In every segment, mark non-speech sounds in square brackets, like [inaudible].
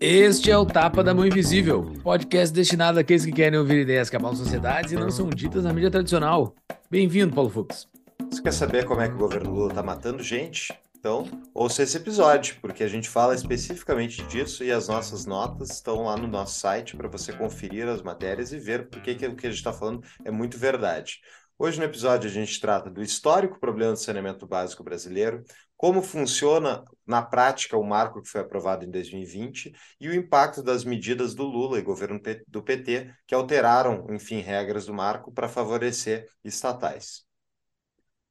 Este é o Tapa da Mão Invisível, podcast destinado àqueles que querem ouvir ideias que abalam sociedades e não são ditas na mídia tradicional. Bem-vindo, Paulo Fux. Você quer saber como é que o governo Lula está matando gente? Então, ouça esse episódio, porque a gente fala especificamente disso e as nossas notas estão lá no nosso site para você conferir as matérias e ver porque que o que a gente está falando é muito verdade. Hoje no episódio a gente trata do histórico problema do saneamento básico brasileiro, como funciona na prática o marco que foi aprovado em 2020 e o impacto das medidas do Lula e governo do PT que alteraram, enfim, regras do marco para favorecer estatais.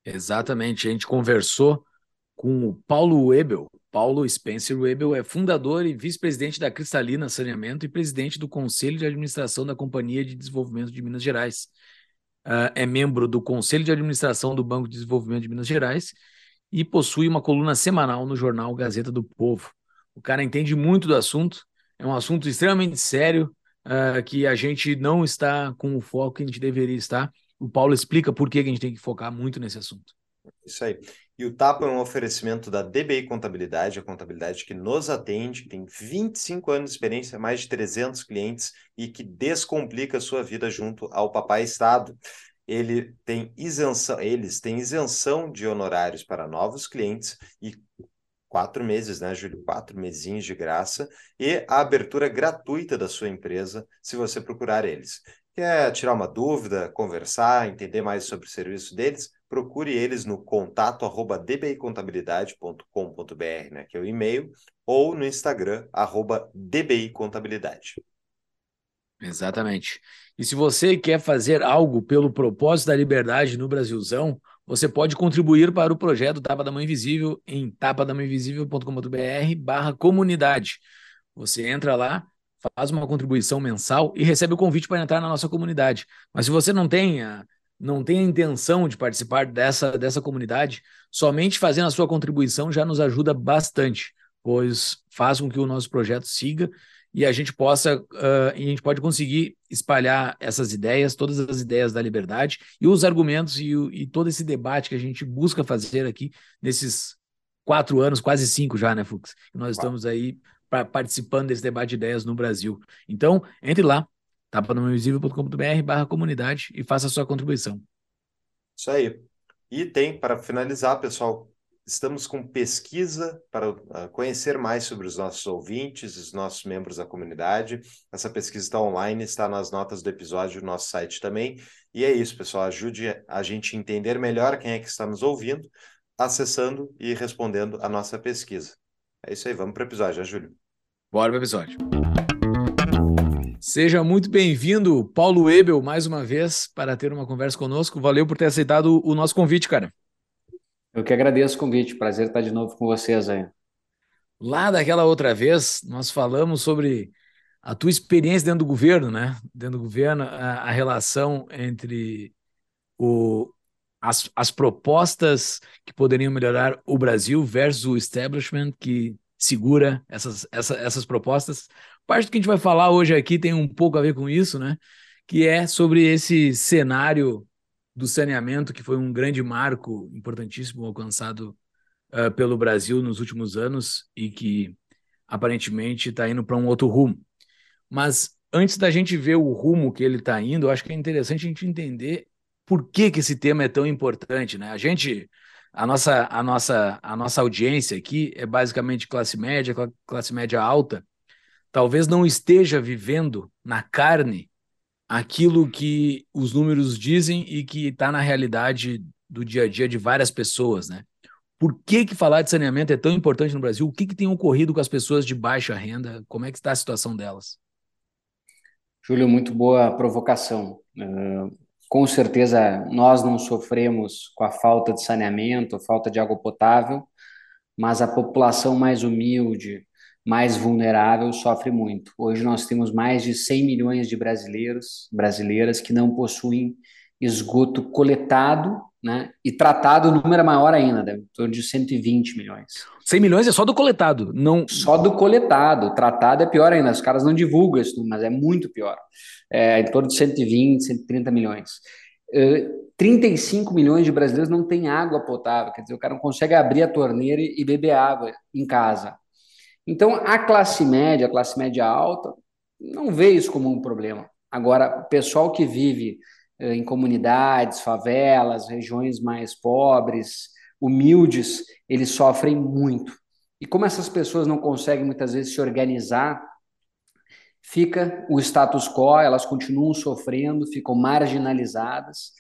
Exatamente, a gente conversou com o Paulo Webel. Paulo Spencer Webel é fundador e vice-presidente da Cristalina Saneamento e presidente do Conselho de Administração da Companhia de Desenvolvimento de Minas Gerais. Uh, é membro do Conselho de Administração do Banco de Desenvolvimento de Minas Gerais e possui uma coluna semanal no jornal Gazeta do Povo. O cara entende muito do assunto, é um assunto extremamente sério uh, que a gente não está com o foco que a gente deveria estar. O Paulo explica por que a gente tem que focar muito nesse assunto. Isso aí. E o TAPA é um oferecimento da DBI Contabilidade, a contabilidade que nos atende, que tem 25 anos de experiência, mais de 300 clientes e que descomplica a sua vida junto ao Papai Estado. Ele tem isenção, eles têm isenção de honorários para novos clientes e quatro meses, né, Júlio? Quatro mesinhos de graça e a abertura gratuita da sua empresa, se você procurar eles. Quer tirar uma dúvida, conversar, entender mais sobre o serviço deles? procure eles no contato arroba dbicontabilidade.com.br, né, que é o e-mail, ou no Instagram, arroba dbicontabilidade. Exatamente. E se você quer fazer algo pelo propósito da liberdade no Brasilzão, você pode contribuir para o projeto Tapa da Mãe Invisível em tapadamãeinvisível.com.br barra comunidade. Você entra lá, faz uma contribuição mensal e recebe o convite para entrar na nossa comunidade. Mas se você não tem a, não tem a intenção de participar dessa, dessa comunidade, somente fazendo a sua contribuição já nos ajuda bastante, pois faz com que o nosso projeto siga e a gente possa uh, e a gente pode conseguir espalhar essas ideias, todas as ideias da liberdade e os argumentos e, e todo esse debate que a gente busca fazer aqui nesses quatro anos, quase cinco já, né, Fux? Nós estamos aí pra, participando desse debate de ideias no Brasil. Então, entre lá, tapanomivisível.com.br barra comunidade e faça a sua contribuição. Isso aí. E tem, para finalizar, pessoal, estamos com pesquisa para uh, conhecer mais sobre os nossos ouvintes, os nossos membros da comunidade. Essa pesquisa está online, está nas notas do episódio no nosso site também. E é isso, pessoal. Ajude a gente a entender melhor quem é que está nos ouvindo, acessando e respondendo a nossa pesquisa. É isso aí, vamos para o episódio, né, Júlio? Bora para o episódio. Seja muito bem-vindo, Paulo Ebel, mais uma vez, para ter uma conversa conosco. Valeu por ter aceitado o nosso convite, cara. Eu que agradeço o convite, prazer estar de novo com vocês aí. Lá daquela outra vez, nós falamos sobre a tua experiência dentro do governo, né? Dentro do governo, a, a relação entre o, as, as propostas que poderiam melhorar o Brasil versus o establishment que segura essas, essa, essas propostas. Parte do que a gente vai falar hoje aqui tem um pouco a ver com isso, né? Que é sobre esse cenário do saneamento, que foi um grande marco importantíssimo alcançado uh, pelo Brasil nos últimos anos e que aparentemente está indo para um outro rumo. Mas antes da gente ver o rumo que ele está indo, eu acho que é interessante a gente entender por que, que esse tema é tão importante, né? A gente, a nossa, a nossa, a nossa audiência aqui é basicamente classe média, classe média alta, talvez não esteja vivendo na carne aquilo que os números dizem e que está na realidade do dia a dia de várias pessoas, né? Por que, que falar de saneamento é tão importante no Brasil? O que, que tem ocorrido com as pessoas de baixa renda? Como é que está a situação delas? Júlio, muito boa provocação. Uh, com certeza nós não sofremos com a falta de saneamento, falta de água potável, mas a população mais humilde, mais vulnerável sofre muito. Hoje nós temos mais de 100 milhões de brasileiros, brasileiras que não possuem esgoto coletado, né? E tratado o número é maior ainda, né? em torno de 120 milhões. 100 milhões é só do coletado, não. Só do coletado. Tratado é pior ainda. Os caras não divulgam isso, mas é muito pior. É em torno de 120, 130 milhões. Uh, 35 milhões de brasileiros não têm água potável, quer dizer, o cara não consegue abrir a torneira e beber água em casa. Então, a classe média, a classe média alta, não vê isso como um problema. Agora, o pessoal que vive em comunidades, favelas, regiões mais pobres, humildes, eles sofrem muito. E como essas pessoas não conseguem muitas vezes se organizar, fica o status quo, elas continuam sofrendo, ficam marginalizadas,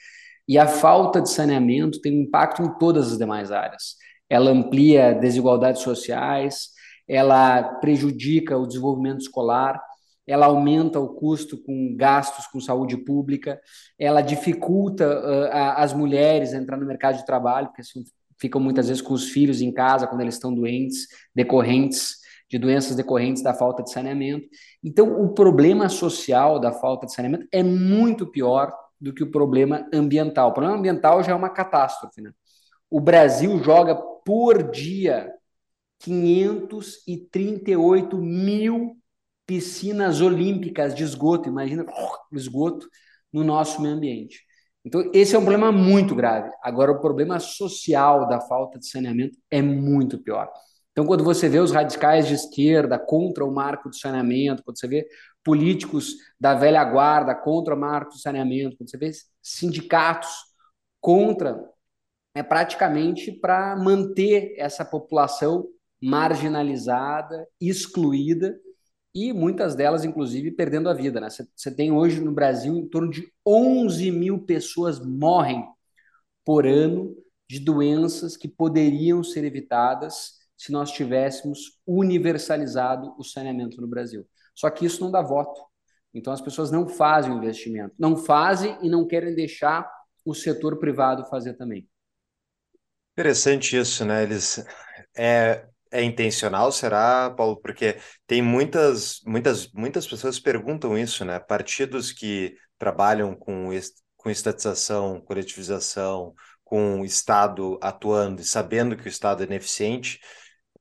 e a falta de saneamento tem um impacto em todas as demais áreas. Ela amplia desigualdades sociais, ela prejudica o desenvolvimento escolar, ela aumenta o custo com gastos com saúde pública, ela dificulta uh, as mulheres a entrar no mercado de trabalho, porque assim, ficam muitas vezes com os filhos em casa quando eles estão doentes, decorrentes de doenças decorrentes da falta de saneamento. Então, o problema social da falta de saneamento é muito pior do que o problema ambiental. O problema ambiental já é uma catástrofe. Né? O Brasil joga por dia 538 mil piscinas olímpicas de esgoto, imagina [laughs] esgoto no nosso meio ambiente. Então, esse é um problema muito grave. Agora, o problema social da falta de saneamento é muito pior. Então, quando você vê os radicais de esquerda contra o marco do saneamento, quando você vê políticos da velha guarda contra o marco do saneamento, quando você vê sindicatos contra, é praticamente para manter essa população marginalizada, excluída e muitas delas, inclusive, perdendo a vida. Né? Você tem hoje no Brasil em torno de 11 mil pessoas morrem por ano de doenças que poderiam ser evitadas se nós tivéssemos universalizado o saneamento no Brasil. Só que isso não dá voto. Então as pessoas não fazem o investimento, não fazem e não querem deixar o setor privado fazer também. Interessante isso, né? Eles é, é intencional, será, Paulo? Porque tem muitas, muitas, muitas pessoas perguntam isso, né? Partidos que trabalham com, com estatização, coletivização, com o Estado atuando e sabendo que o Estado é ineficiente,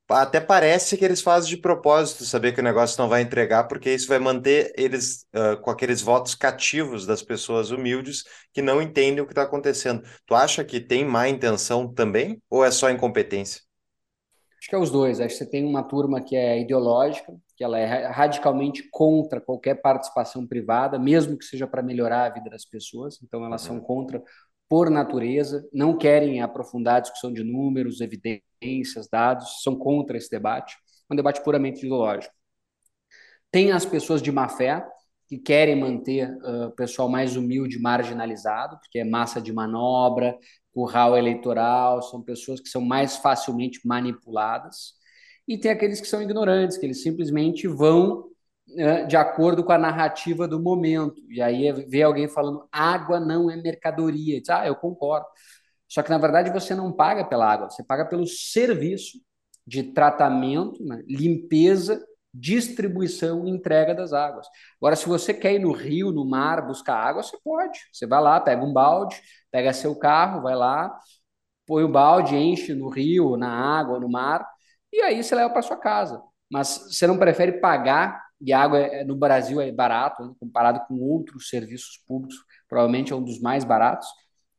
até parece que eles fazem de propósito saber que o negócio não vai entregar, porque isso vai manter eles uh, com aqueles votos cativos das pessoas humildes que não entendem o que está acontecendo. Tu acha que tem má intenção também ou é só incompetência? Acho que é os dois. Acho que você tem uma turma que é ideológica, que ela é radicalmente contra qualquer participação privada, mesmo que seja para melhorar a vida das pessoas. Então, elas uhum. são contra por natureza, não querem aprofundar a discussão de números, evidências, dados, são contra esse debate. É um debate puramente ideológico. Tem as pessoas de má fé, que querem manter uh, o pessoal mais humilde marginalizado, porque é massa de manobra, curral eleitoral, são pessoas que são mais facilmente manipuladas, e tem aqueles que são ignorantes, que eles simplesmente vão uh, de acordo com a narrativa do momento. E aí vê alguém falando água não é mercadoria. Diz, ah, eu concordo. Só que na verdade você não paga pela água, você paga pelo serviço de tratamento, né, limpeza distribuição e entrega das águas. Agora, se você quer ir no rio, no mar, buscar água, você pode. Você vai lá, pega um balde, pega seu carro, vai lá, põe o balde, enche no rio, na água, no mar, e aí você leva para sua casa. Mas você não prefere pagar, e água é, no Brasil é barato, comparado com outros serviços públicos, provavelmente é um dos mais baratos,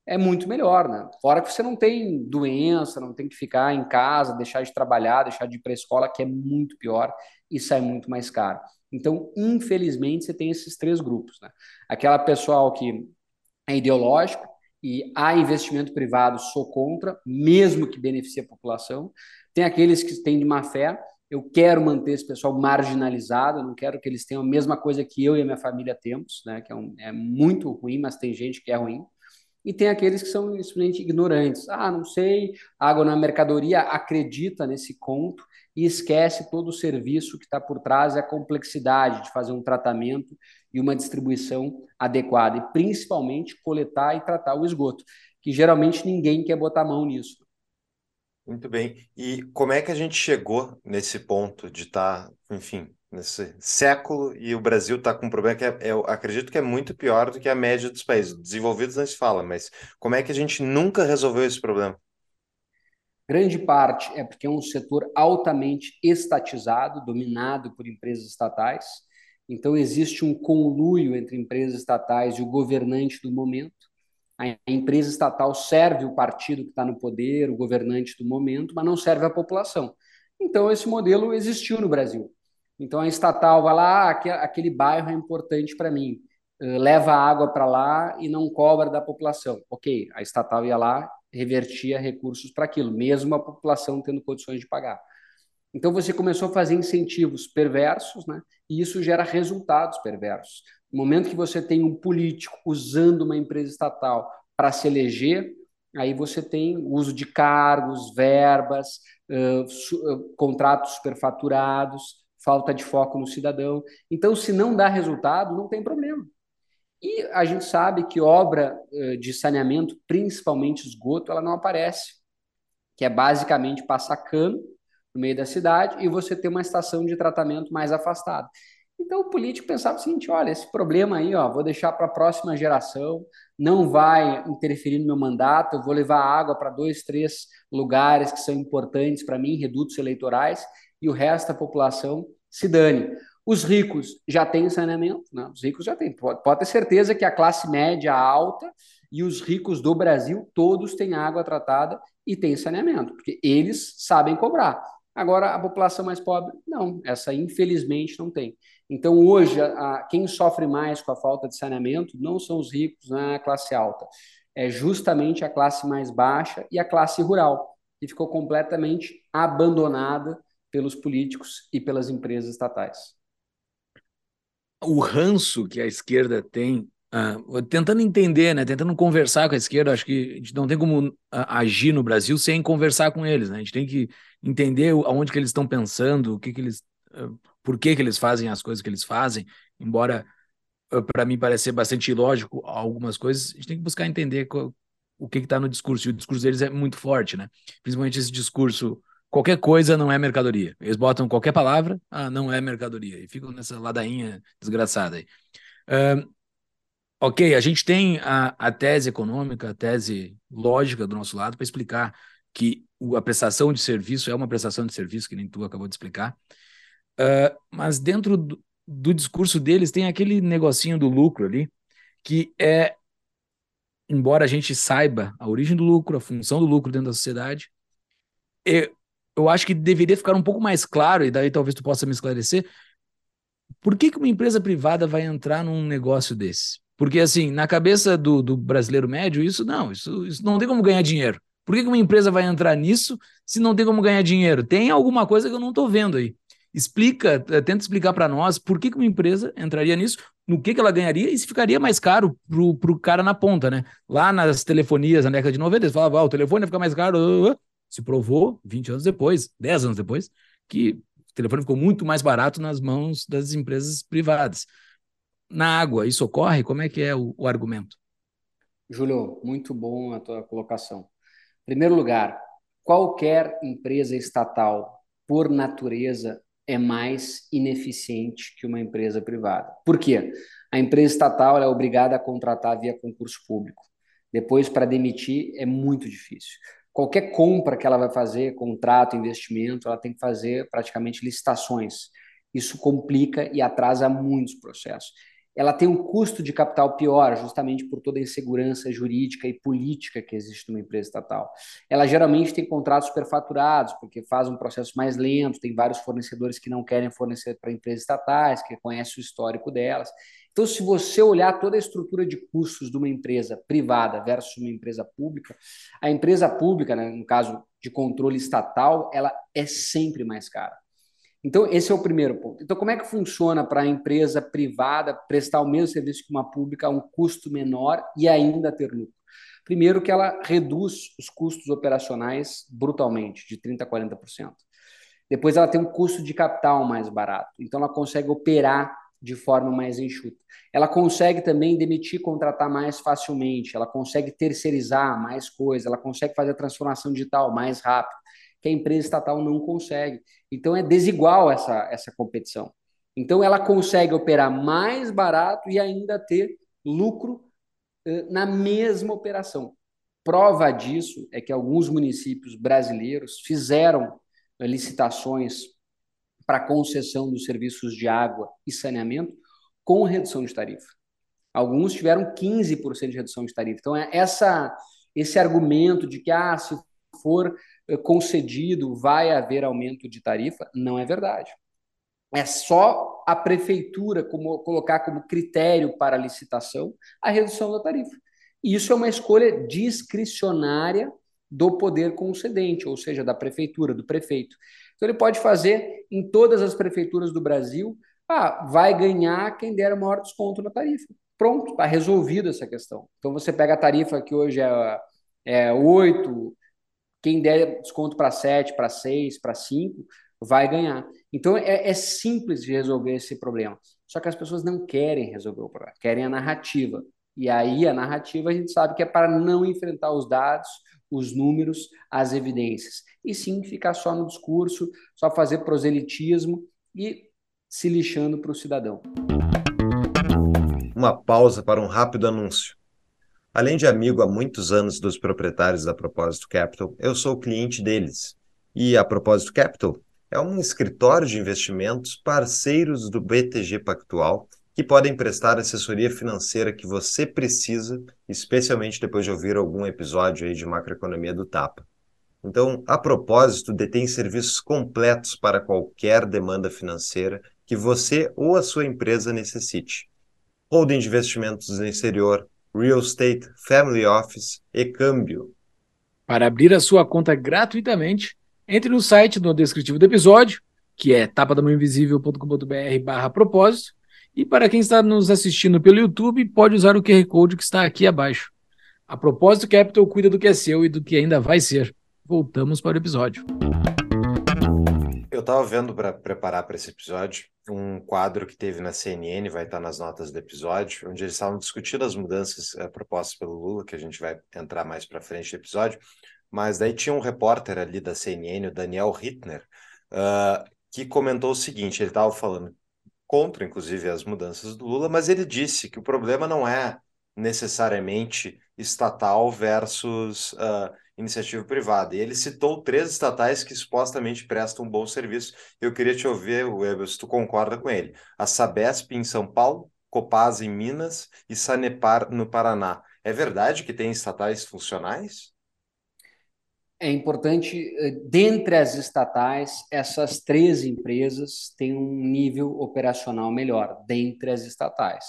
é muito melhor, né? Fora que você não tem doença, não tem que ficar em casa, deixar de trabalhar, deixar de ir para a escola, que é muito pior e sai muito mais caro. Então, infelizmente, você tem esses três grupos, né? Aquela pessoal que é ideológico e há investimento privado, sou contra, mesmo que beneficie a população. Tem aqueles que têm de má fé, eu quero manter esse pessoal marginalizado, eu não quero que eles tenham a mesma coisa que eu e a minha família temos, né? Que é, um, é muito ruim, mas tem gente que é ruim e tem aqueles que são simplesmente ignorantes. Ah, não sei, água na mercadoria acredita nesse conto e esquece todo o serviço que está por trás e a complexidade de fazer um tratamento e uma distribuição adequada, e principalmente coletar e tratar o esgoto, que geralmente ninguém quer botar mão nisso. Muito bem. E como é que a gente chegou nesse ponto de estar, tá, enfim, nesse século e o Brasil está com um problema que é, eu acredito que é muito pior do que a média dos países. Desenvolvidos não se fala, mas como é que a gente nunca resolveu esse problema? Grande parte é porque é um setor altamente estatizado, dominado por empresas estatais. Então, existe um conluio entre empresas estatais e o governante do momento. A empresa estatal serve o partido que está no poder, o governante do momento, mas não serve a população. Então, esse modelo existiu no Brasil. Então, a estatal vai lá, ah, aquele bairro é importante para mim, leva água para lá e não cobra da população. Ok, a estatal ia lá, revertia recursos para aquilo, mesmo a população tendo condições de pagar. Então, você começou a fazer incentivos perversos, né? e isso gera resultados perversos. No momento que você tem um político usando uma empresa estatal para se eleger, aí você tem uso de cargos, verbas, uh, su uh, contratos superfaturados, falta de foco no cidadão. Então, se não dá resultado, não tem problema. E a gente sabe que obra uh, de saneamento, principalmente esgoto, ela não aparece, que é basicamente passar cano no meio da cidade e você ter uma estação de tratamento mais afastada. Então o político pensava o seguinte: olha, esse problema aí, ó, vou deixar para a próxima geração, não vai interferir no meu mandato, eu vou levar água para dois, três lugares que são importantes para mim, redutos eleitorais, e o resto da população se dane. Os ricos já têm saneamento, né? os ricos já têm. Pode, pode ter certeza que a classe média alta e os ricos do Brasil todos têm água tratada e têm saneamento, porque eles sabem cobrar. Agora, a população mais pobre, não, essa infelizmente não tem. Então, hoje, a, quem sofre mais com a falta de saneamento não são os ricos, não é a classe alta. É justamente a classe mais baixa e a classe rural, que ficou completamente abandonada pelos políticos e pelas empresas estatais. O ranço que a esquerda tem, uh, tentando entender, né, tentando conversar com a esquerda, acho que a gente não tem como uh, agir no Brasil sem conversar com eles. Né? A gente tem que entender aonde que eles estão pensando, o que, que eles uh, por que, que eles fazem as coisas que eles fazem, embora para mim parecer bastante ilógico algumas coisas, a gente tem que buscar entender o que está no discurso, e o discurso deles é muito forte, né? Principalmente esse discurso, qualquer coisa não é mercadoria. Eles botam qualquer palavra, ah, não é mercadoria, e ficam nessa ladainha desgraçada aí. Uh, ok, a gente tem a, a tese econômica, a tese lógica do nosso lado para explicar que a prestação de serviço é uma prestação de serviço, que nem tu acabou de explicar, Uh, mas dentro do, do, discurso deles tem aquele negocinho do lucro ali, que é, embora a gente saiba a origem do lucro, a função do lucro dentro da sociedade, eu acho que deveria ficar um pouco mais claro, e daí talvez tu possa me esclarecer, por que, que uma empresa privada vai entrar num negócio desse? Porque, assim, na cabeça do, do brasileiro médio, isso não, isso, isso não tem como ganhar dinheiro. Por que, que uma empresa vai entrar nisso se não tem como ganhar dinheiro? Tem alguma coisa que eu não estou vendo aí. Explica, eh, tenta explicar para nós por que, que uma empresa entraria nisso, no que, que ela ganharia e se ficaria mais caro para o cara na ponta, né? Lá nas telefonias, na década de 90, eles falavam, ah, o telefone ia ficar mais caro. Se provou, 20 anos depois, 10 anos depois, que o telefone ficou muito mais barato nas mãos das empresas privadas. Na água, isso ocorre? Como é que é o, o argumento? Júlio, muito bom a tua colocação. Em primeiro lugar, qualquer empresa estatal, por natureza, é mais ineficiente que uma empresa privada. Por quê? A empresa estatal é obrigada a contratar via concurso público. Depois, para demitir, é muito difícil. Qualquer compra que ela vai fazer, contrato, investimento, ela tem que fazer praticamente licitações. Isso complica e atrasa muitos processos ela tem um custo de capital pior, justamente por toda a insegurança jurídica e política que existe numa empresa estatal. Ela geralmente tem contratos superfaturados, porque faz um processo mais lento, tem vários fornecedores que não querem fornecer para empresas estatais, que conhecem o histórico delas. Então, se você olhar toda a estrutura de custos de uma empresa privada versus uma empresa pública, a empresa pública, né, no caso de controle estatal, ela é sempre mais cara. Então, esse é o primeiro ponto. Então, como é que funciona para a empresa privada prestar o mesmo serviço que uma pública a um custo menor e ainda ter lucro? Primeiro, que ela reduz os custos operacionais brutalmente, de 30% a 40%. Depois, ela tem um custo de capital mais barato. Então, ela consegue operar de forma mais enxuta. Ela consegue também demitir, contratar mais facilmente, ela consegue terceirizar mais coisas, ela consegue fazer a transformação digital mais rápido que a empresa estatal não consegue. Então é desigual essa, essa competição. Então, ela consegue operar mais barato e ainda ter lucro eh, na mesma operação. Prova disso é que alguns municípios brasileiros fizeram licitações para concessão dos serviços de água e saneamento com redução de tarifa. Alguns tiveram 15% de redução de tarifa. Então, é essa, esse argumento de que ah, se for eh, concedido vai haver aumento de tarifa, não é verdade. É só a prefeitura como, colocar como critério para a licitação a redução da tarifa. E isso é uma escolha discricionária do poder concedente, ou seja, da prefeitura, do prefeito. Então ele pode fazer em todas as prefeituras do Brasil, ah, vai ganhar quem der o maior desconto na tarifa. Pronto, está resolvida essa questão. Então você pega a tarifa que hoje é, é 8, quem der desconto para 7, para 6, para 5, vai ganhar. Então é, é, simples de resolver esse problema. Só que as pessoas não querem resolver o problema, querem a narrativa. E aí a narrativa a gente sabe que é para não enfrentar os dados, os números, as evidências. E sim ficar só no discurso, só fazer proselitismo e se lixando para o cidadão. Uma pausa para um rápido anúncio. Além de amigo há muitos anos dos proprietários da Propósito Capital, eu sou cliente deles. E a Propósito Capital é um escritório de investimentos parceiros do BTG Pactual que podem prestar assessoria financeira que você precisa, especialmente depois de ouvir algum episódio aí de macroeconomia do Tapa. Então, a propósito, detém serviços completos para qualquer demanda financeira que você ou a sua empresa necessite. Holding de investimentos no exterior, real estate, family office e câmbio. Para abrir a sua conta gratuitamente, entre no site no descritivo do episódio, que é tapadamãoinvisível.com.br barra propósito, e para quem está nos assistindo pelo YouTube, pode usar o QR Code que está aqui abaixo. A propósito, Capital cuida do que é seu e do que ainda vai ser. Voltamos para o episódio. Eu estava vendo para preparar para esse episódio um quadro que teve na CNN, vai estar nas notas do episódio, onde eles estavam discutindo as mudanças uh, propostas pelo Lula, que a gente vai entrar mais para frente no episódio. Mas daí tinha um repórter ali da CNN, o Daniel Hittner, uh, que comentou o seguinte: ele estava falando contra, inclusive, as mudanças do Lula, mas ele disse que o problema não é necessariamente estatal versus uh, iniciativa privada. E ele citou três estatais que supostamente prestam um bom serviço. Eu queria te ouvir, Weber, se tu concorda com ele. A Sabesp em São Paulo, Copasa em Minas e Sanepar no Paraná. É verdade que tem estatais funcionais? É importante, eh, dentre as estatais, essas três empresas têm um nível operacional melhor, dentre as estatais.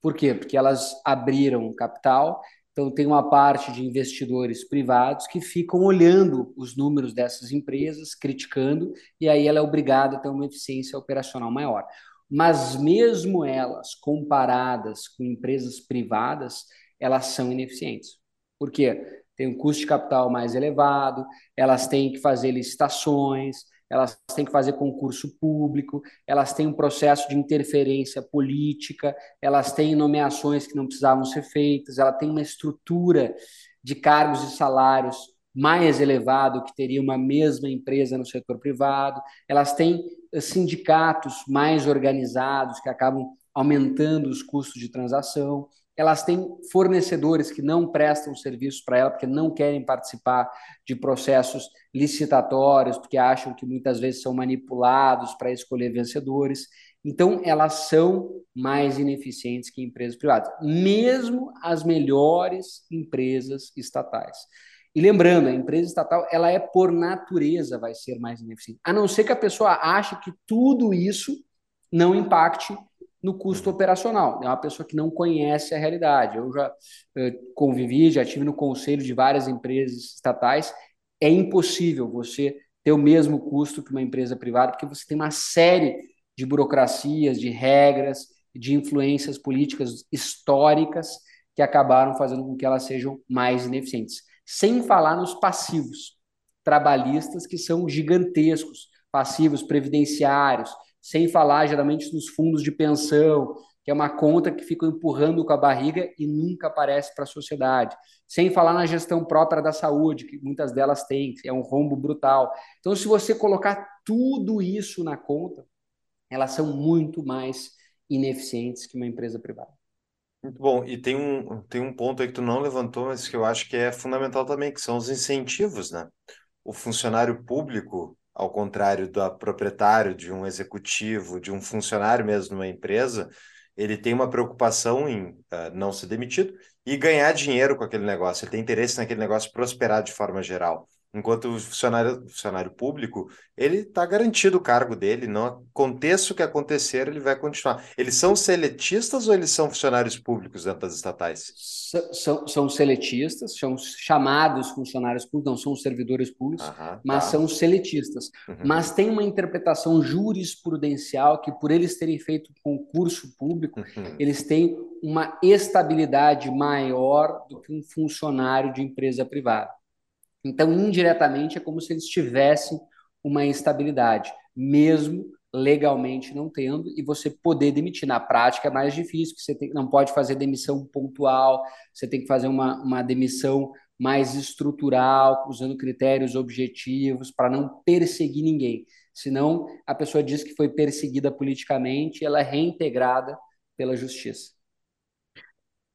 Por quê? Porque elas abriram capital, então tem uma parte de investidores privados que ficam olhando os números dessas empresas, criticando, e aí ela é obrigada a ter uma eficiência operacional maior. Mas mesmo elas, comparadas com empresas privadas, elas são ineficientes. Por quê? Têm um custo de capital mais elevado, elas têm que fazer licitações, elas têm que fazer concurso público, elas têm um processo de interferência política, elas têm nomeações que não precisavam ser feitas, ela tem uma estrutura de cargos e salários mais elevado que teria uma mesma empresa no setor privado, elas têm sindicatos mais organizados que acabam aumentando os custos de transação elas têm fornecedores que não prestam serviços para ela porque não querem participar de processos licitatórios, porque acham que muitas vezes são manipulados para escolher vencedores. Então, elas são mais ineficientes que empresas privadas, mesmo as melhores empresas estatais. E lembrando, a empresa estatal, ela é por natureza vai ser mais ineficiente, a não ser que a pessoa ache que tudo isso não impacte no custo operacional. É uma pessoa que não conhece a realidade. Eu já convivi, já tive no conselho de várias empresas estatais. É impossível você ter o mesmo custo que uma empresa privada, porque você tem uma série de burocracias, de regras, de influências políticas históricas que acabaram fazendo com que elas sejam mais ineficientes. Sem falar nos passivos trabalhistas, que são gigantescos, passivos previdenciários, sem falar geralmente nos fundos de pensão, que é uma conta que fica empurrando com a barriga e nunca aparece para a sociedade. Sem falar na gestão própria da saúde, que muitas delas têm, é um rombo brutal. Então, se você colocar tudo isso na conta, elas são muito mais ineficientes que uma empresa privada. Muito bom. E tem um, tem um ponto aí que tu não levantou, mas que eu acho que é fundamental também, que são os incentivos, né? O funcionário público, ao contrário do proprietário, de um executivo, de um funcionário mesmo numa empresa, ele tem uma preocupação em uh, não ser demitido e ganhar dinheiro com aquele negócio. Ele tem interesse naquele negócio prosperar de forma geral. Enquanto o funcionário, funcionário público, ele está garantido o cargo dele, não aconteça o que acontecer, ele vai continuar. Eles são seletistas ou eles são funcionários públicos dentro das estatais? São, são seletistas, são chamados funcionários públicos, não são servidores públicos, mas tá. são seletistas. Uhum. Mas tem uma interpretação jurisprudencial que, por eles terem feito concurso público, uhum. eles têm uma estabilidade maior do que um funcionário de empresa privada. Então, indiretamente, é como se eles tivessem uma instabilidade, mesmo legalmente não tendo, e você poder demitir. Na prática é mais difícil, porque você tem, não pode fazer demissão pontual, você tem que fazer uma, uma demissão mais estrutural, usando critérios objetivos, para não perseguir ninguém. Senão, a pessoa diz que foi perseguida politicamente e ela é reintegrada pela justiça.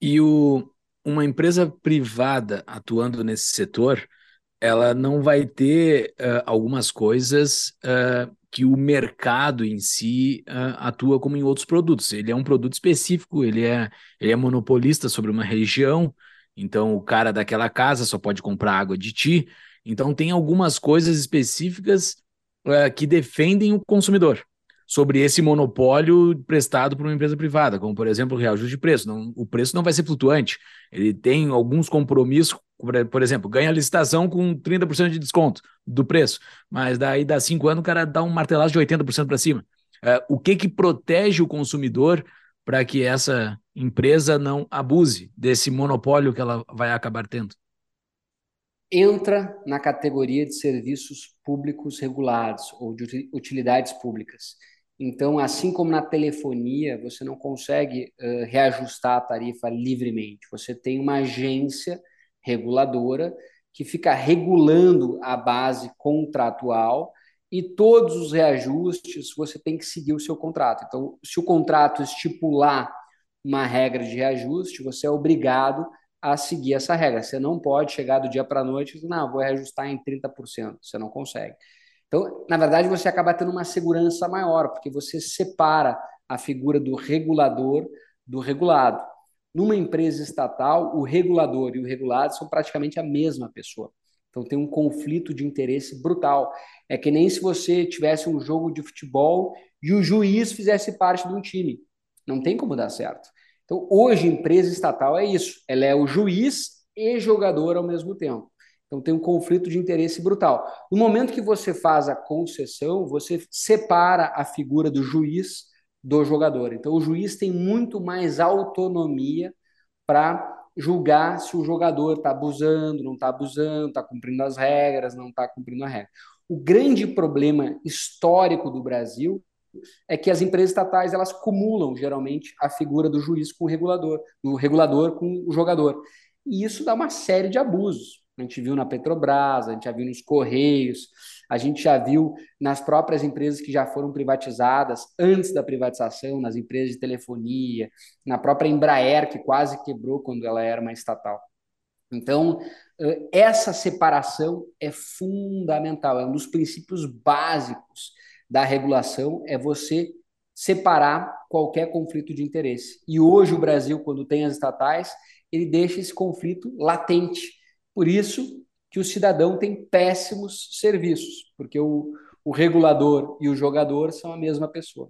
E o, uma empresa privada atuando nesse setor, ela não vai ter uh, algumas coisas uh, que o mercado em si uh, atua como em outros produtos. Ele é um produto específico, ele é, ele é monopolista sobre uma região, então o cara daquela casa só pode comprar água de ti. Então tem algumas coisas específicas que defendem o consumidor sobre esse monopólio prestado por uma empresa privada, como por exemplo o reajuste de preço. Não, o preço não vai ser flutuante, ele tem alguns compromissos por exemplo, ganha a licitação com 30% de desconto do preço, mas daí dá cinco anos o cara dá um martelaço de 80% para cima. É, o que que protege o consumidor para que essa empresa não abuse desse monopólio que ela vai acabar tendo? Entra na categoria de serviços públicos regulados ou de utilidades públicas. Então, assim como na telefonia, você não consegue uh, reajustar a tarifa livremente. Você tem uma agência reguladora que fica regulando a base contratual e todos os reajustes você tem que seguir o seu contrato. Então, se o contrato estipular uma regra de reajuste, você é obrigado a seguir essa regra. Você não pode chegar do dia para a noite e dizer, não, vou reajustar em 30%. Você não consegue. Então, na verdade, você acaba tendo uma segurança maior, porque você separa a figura do regulador do regulado. Numa empresa estatal, o regulador e o regulado são praticamente a mesma pessoa. Então tem um conflito de interesse brutal. É que nem se você tivesse um jogo de futebol e o juiz fizesse parte de um time. Não tem como dar certo. Então hoje empresa estatal é isso. Ela é o juiz e jogador ao mesmo tempo. Então tem um conflito de interesse brutal. No momento que você faz a concessão, você separa a figura do juiz do jogador. Então, o juiz tem muito mais autonomia para julgar se o jogador está abusando, não está abusando, está cumprindo as regras, não está cumprindo a regra. O grande problema histórico do Brasil é que as empresas estatais elas cumulam geralmente a figura do juiz com o regulador, do regulador com o jogador. E isso dá uma série de abusos. A gente viu na Petrobras, a gente já viu nos Correios, a gente já viu nas próprias empresas que já foram privatizadas, antes da privatização, nas empresas de telefonia, na própria Embraer, que quase quebrou quando ela era uma estatal. Então, essa separação é fundamental, é um dos princípios básicos da regulação, é você separar qualquer conflito de interesse. E hoje o Brasil, quando tem as estatais, ele deixa esse conflito latente. Por isso, que o cidadão tem péssimos serviços, porque o, o regulador e o jogador são a mesma pessoa.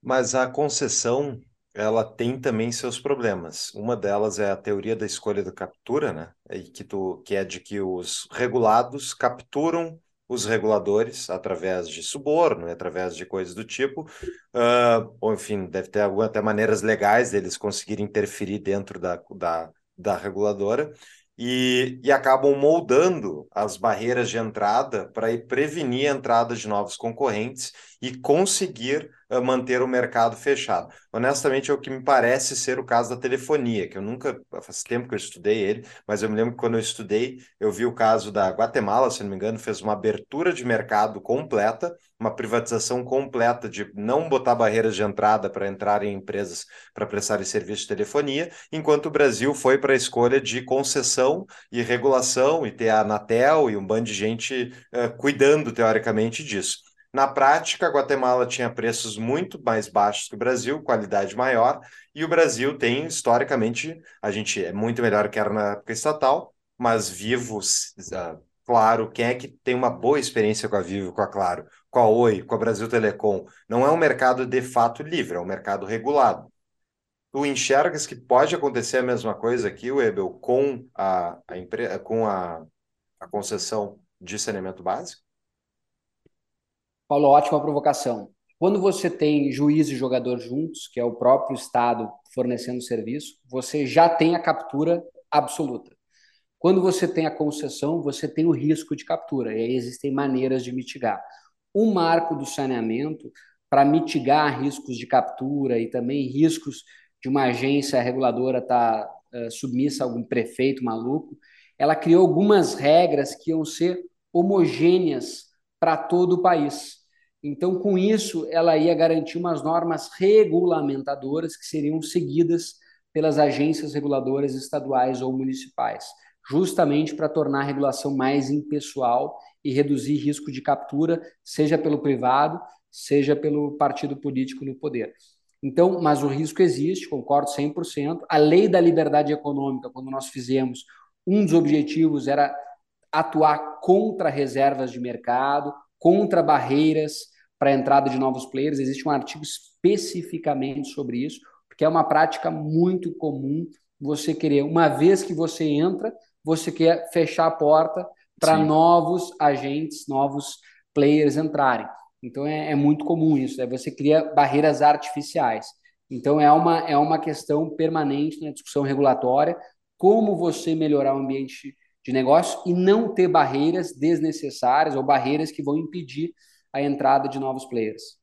Mas a concessão, ela tem também seus problemas. Uma delas é a teoria da escolha da captura, né? Que, tu, que é de que os regulados capturam os reguladores através de suborno, através de coisas do tipo, uh, ou enfim, deve ter algumas até maneiras legais deles conseguirem interferir dentro da, da, da reguladora, e, e acabam moldando as barreiras de entrada para prevenir a entrada de novos concorrentes e conseguir uh, manter o mercado fechado. Honestamente, é o que me parece ser o caso da telefonia, que eu nunca, faz tempo que eu estudei ele, mas eu me lembro que quando eu estudei, eu vi o caso da Guatemala, se não me engano, fez uma abertura de mercado completa, uma privatização completa de não botar barreiras de entrada para entrar em empresas para prestarem serviço de telefonia, enquanto o Brasil foi para a escolha de concessão e regulação e ter a Anatel e um bando de gente uh, cuidando, teoricamente, disso. Na prática, Guatemala tinha preços muito mais baixos que o Brasil, qualidade maior, e o Brasil tem, historicamente, a gente é muito melhor que era na época estatal, mas Vivo, uh, Claro, quem é que tem uma boa experiência com a Vivo, com a Claro, com a Oi, com a Brasil Telecom? Não é um mercado de fato livre, é um mercado regulado. Tu enxergas que pode acontecer a mesma coisa aqui, Webel, com a, a, com a, a concessão de saneamento básico? Paulo, ótima provocação. Quando você tem juiz e jogador juntos, que é o próprio Estado fornecendo serviço, você já tem a captura absoluta. Quando você tem a concessão, você tem o risco de captura, e aí existem maneiras de mitigar. O marco do saneamento, para mitigar riscos de captura e também riscos de uma agência reguladora estar tá, uh, submissa a algum prefeito maluco, ela criou algumas regras que iam ser homogêneas para todo o país. Então, com isso, ela ia garantir umas normas regulamentadoras que seriam seguidas pelas agências reguladoras estaduais ou municipais, justamente para tornar a regulação mais impessoal e reduzir risco de captura, seja pelo privado, seja pelo partido político no poder. Então, mas o risco existe, concordo 100%. A lei da liberdade econômica, quando nós fizemos, um dos objetivos era atuar contra reservas de mercado, contra barreiras para a entrada de novos players. Existe um artigo especificamente sobre isso, porque é uma prática muito comum você querer, uma vez que você entra, você quer fechar a porta para novos agentes, novos players entrarem. Então é, é muito comum isso, né? você cria barreiras artificiais. Então é uma, é uma questão permanente na discussão regulatória, como você melhorar o ambiente de negócio e não ter barreiras desnecessárias ou barreiras que vão impedir a entrada de novos players.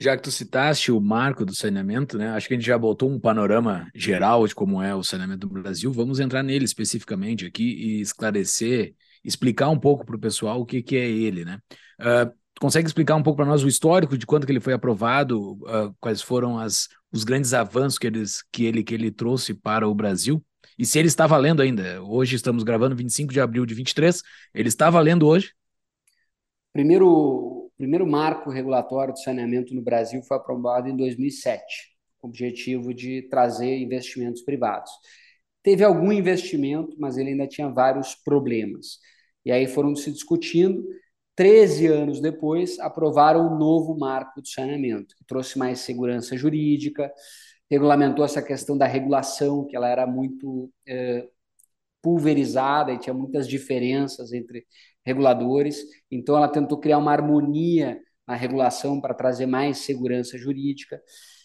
Já que tu citaste o marco do saneamento, né? Acho que a gente já botou um panorama geral de como é o saneamento do Brasil. Vamos entrar nele especificamente aqui e esclarecer, explicar um pouco para o pessoal o que, que é ele, né? Uh, consegue explicar um pouco para nós o histórico de quando que ele foi aprovado, uh, quais foram as, os grandes avanços que, eles, que, ele, que ele trouxe para o Brasil? E se ele está valendo ainda? Hoje estamos gravando 25 de abril de 23, ele está valendo hoje? Primeiro, primeiro marco regulatório de saneamento no Brasil foi aprovado em 2007, com o objetivo de trazer investimentos privados. Teve algum investimento, mas ele ainda tinha vários problemas. E aí foram se discutindo. 13 anos depois, aprovaram o um novo marco de saneamento, que trouxe mais segurança jurídica, regulamentou essa questão da regulação, que ela era muito eh, pulverizada e tinha muitas diferenças entre reguladores. Então, ela tentou criar uma harmonia na regulação para trazer mais segurança jurídica.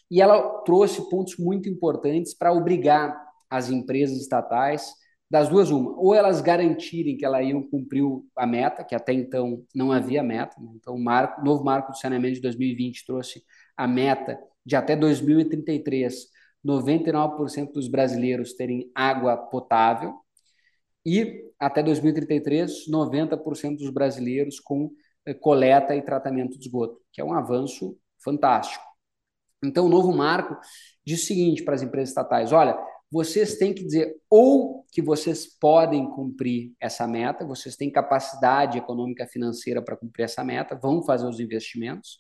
E ela trouxe pontos muito importantes para obrigar as empresas estatais, das duas, uma, ou elas garantirem que elas iam cumprir a meta, que até então não havia meta. Né? Então, o marco, novo marco de saneamento de 2020 trouxe a meta de até 2033 99% dos brasileiros terem água potável e até 2033, 90% dos brasileiros com eh, coleta e tratamento de esgoto, que é um avanço fantástico. Então, o novo marco diz o seguinte para as empresas estatais: olha, vocês têm que dizer ou que vocês podem cumprir essa meta, vocês têm capacidade econômica financeira para cumprir essa meta, vão fazer os investimentos,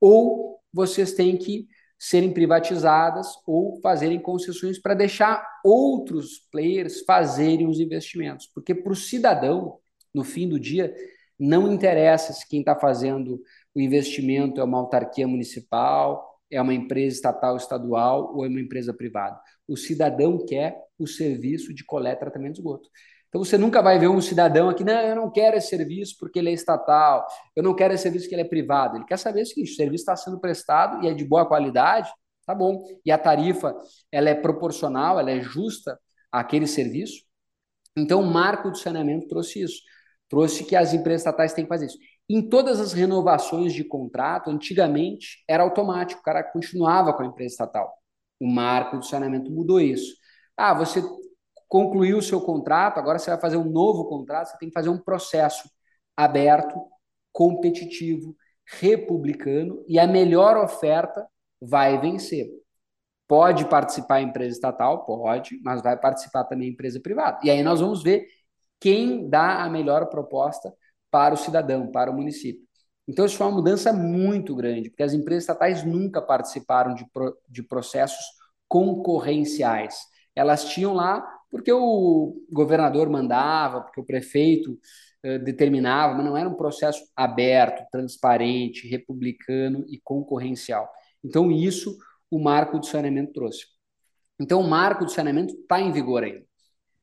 ou vocês têm que serem privatizadas ou fazerem concessões para deixar outros players fazerem os investimentos. Porque para o cidadão, no fim do dia, não interessa se quem está fazendo o investimento é uma autarquia municipal, é uma empresa estatal estadual ou é uma empresa privada. O cidadão quer o serviço de coleta e tratamento de esgoto. Então você nunca vai ver um cidadão aqui, não, eu não quero esse serviço porque ele é estatal, eu não quero esse serviço porque ele é privado. Ele quer saber o seguinte: o serviço está sendo prestado e é de boa qualidade, tá bom. E a tarifa ela é proporcional, ela é justa àquele serviço. Então o marco do saneamento trouxe isso. Trouxe que as empresas estatais têm que fazer isso. Em todas as renovações de contrato, antigamente era automático, o cara continuava com a empresa estatal. O marco do saneamento mudou isso. Ah, você concluiu o seu contrato, agora você vai fazer um novo contrato, você tem que fazer um processo aberto, competitivo, republicano e a melhor oferta vai vencer. Pode participar a empresa estatal? Pode, mas vai participar também a empresa privada. E aí nós vamos ver quem dá a melhor proposta para o cidadão, para o município. Então, isso foi uma mudança muito grande, porque as empresas estatais nunca participaram de, pro, de processos concorrenciais. Elas tinham lá porque o governador mandava, porque o prefeito uh, determinava, mas não era um processo aberto, transparente, republicano e concorrencial. Então, isso o marco do saneamento trouxe. Então, o marco do saneamento está em vigor ainda.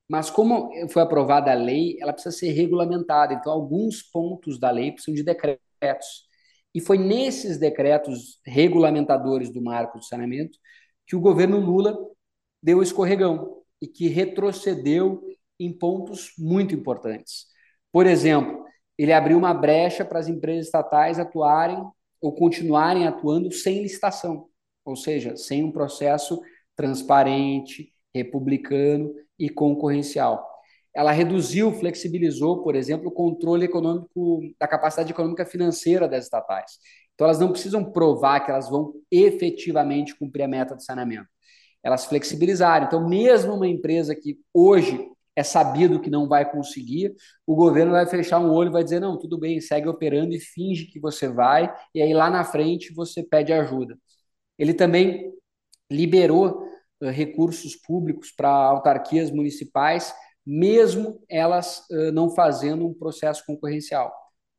Mas como foi aprovada a lei, ela precisa ser regulamentada. Então, alguns pontos da lei precisam de decretos. E foi nesses decretos regulamentadores do marco do saneamento que o governo Lula deu escorregão e que retrocedeu em pontos muito importantes. Por exemplo, ele abriu uma brecha para as empresas estatais atuarem ou continuarem atuando sem licitação, ou seja, sem um processo transparente, republicano e concorrencial. Ela reduziu, flexibilizou, por exemplo, o controle econômico da capacidade econômica financeira das estatais. Então, elas não precisam provar que elas vão efetivamente cumprir a meta de saneamento. Elas flexibilizaram. Então, mesmo uma empresa que hoje é sabido que não vai conseguir, o governo vai fechar um olho e vai dizer: não, tudo bem, segue operando e finge que você vai, e aí lá na frente você pede ajuda. Ele também liberou uh, recursos públicos para autarquias municipais, mesmo elas uh, não fazendo um processo concorrencial,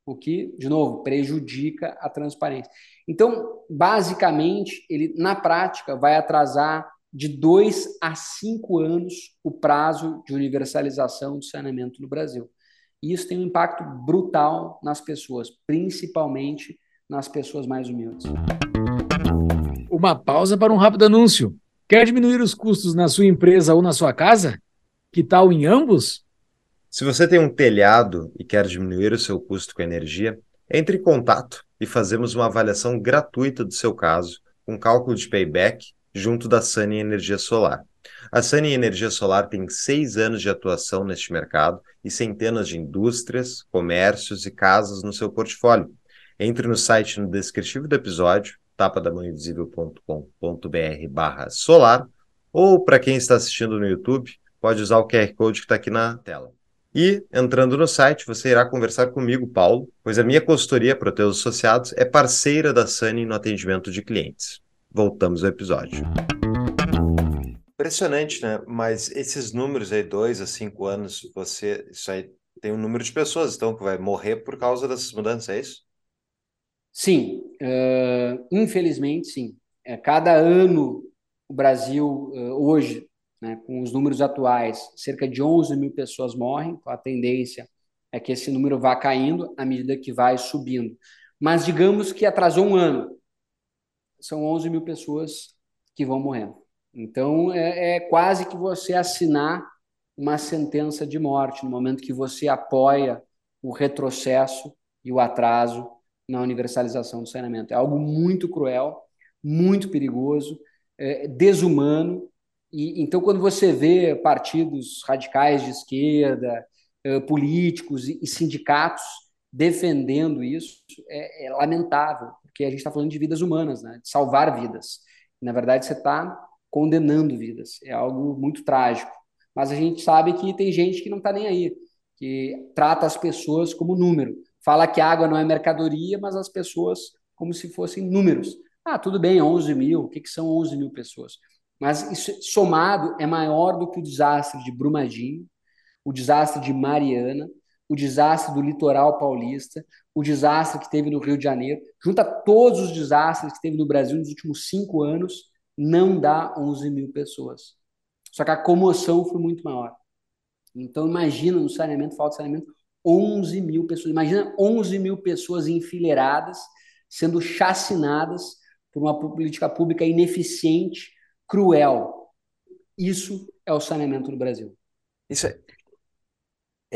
o que, de novo, prejudica a transparência. Então, basicamente, ele na prática vai atrasar de dois a cinco anos o prazo de universalização do saneamento no Brasil. E isso tem um impacto brutal nas pessoas, principalmente nas pessoas mais humildes. Uma pausa para um rápido anúncio. Quer diminuir os custos na sua empresa ou na sua casa? Que tal em ambos? Se você tem um telhado e quer diminuir o seu custo com energia, entre em contato e fazemos uma avaliação gratuita do seu caso, com cálculo de payback junto da Sunny Energia Solar. A Sunny Energia Solar tem seis anos de atuação neste mercado e centenas de indústrias, comércios e casas no seu portfólio. Entre no site no descritivo do episódio, tapadamãoinvisível.com.br barra solar, ou para quem está assistindo no YouTube, pode usar o QR Code que está aqui na tela. E, entrando no site, você irá conversar comigo, Paulo, pois a minha consultoria para teus associados é parceira da Sunny no atendimento de clientes voltamos ao episódio. Impressionante, né? Mas esses números aí, dois a cinco anos, você. Isso aí tem um número de pessoas, então, que vai morrer por causa dessas mudanças, é isso? Sim, uh, infelizmente sim. É, cada ano o Brasil, uh, hoje, né, com os números atuais, cerca de 11 mil pessoas morrem, então a tendência é que esse número vá caindo à medida que vai subindo. Mas digamos que atrasou um ano, são 11 mil pessoas que vão morrer. Então, é, é quase que você assinar uma sentença de morte no momento que você apoia o retrocesso e o atraso na universalização do saneamento. É algo muito cruel, muito perigoso, é, desumano. E então, quando você vê partidos radicais de esquerda, é, políticos e, e sindicatos defendendo isso, é, é lamentável, porque a gente está falando de vidas humanas, né? de salvar vidas. Na verdade, você está condenando vidas. É algo muito trágico. Mas a gente sabe que tem gente que não está nem aí, que trata as pessoas como número. Fala que água não é mercadoria, mas as pessoas como se fossem números. Ah, tudo bem, 11 mil. O que, que são 11 mil pessoas? Mas isso somado é maior do que o desastre de Brumadinho, o desastre de Mariana, o desastre do litoral paulista, o desastre que teve no Rio de Janeiro, junta todos os desastres que teve no Brasil nos últimos cinco anos, não dá 11 mil pessoas. Só que a comoção foi muito maior. Então, imagina no saneamento, falta de saneamento, 11 mil pessoas. Imagina 11 mil pessoas enfileiradas, sendo chacinadas por uma política pública ineficiente, cruel. Isso é o saneamento no Brasil. Isso é,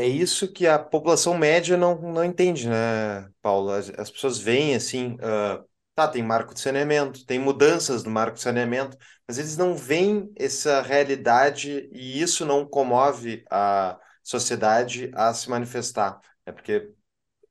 é isso que a população média não, não entende, né, Paulo? As, as pessoas veem assim, uh, tá, tem marco de saneamento, tem mudanças no marco de saneamento, mas eles não veem essa realidade e isso não comove a sociedade a se manifestar. É porque,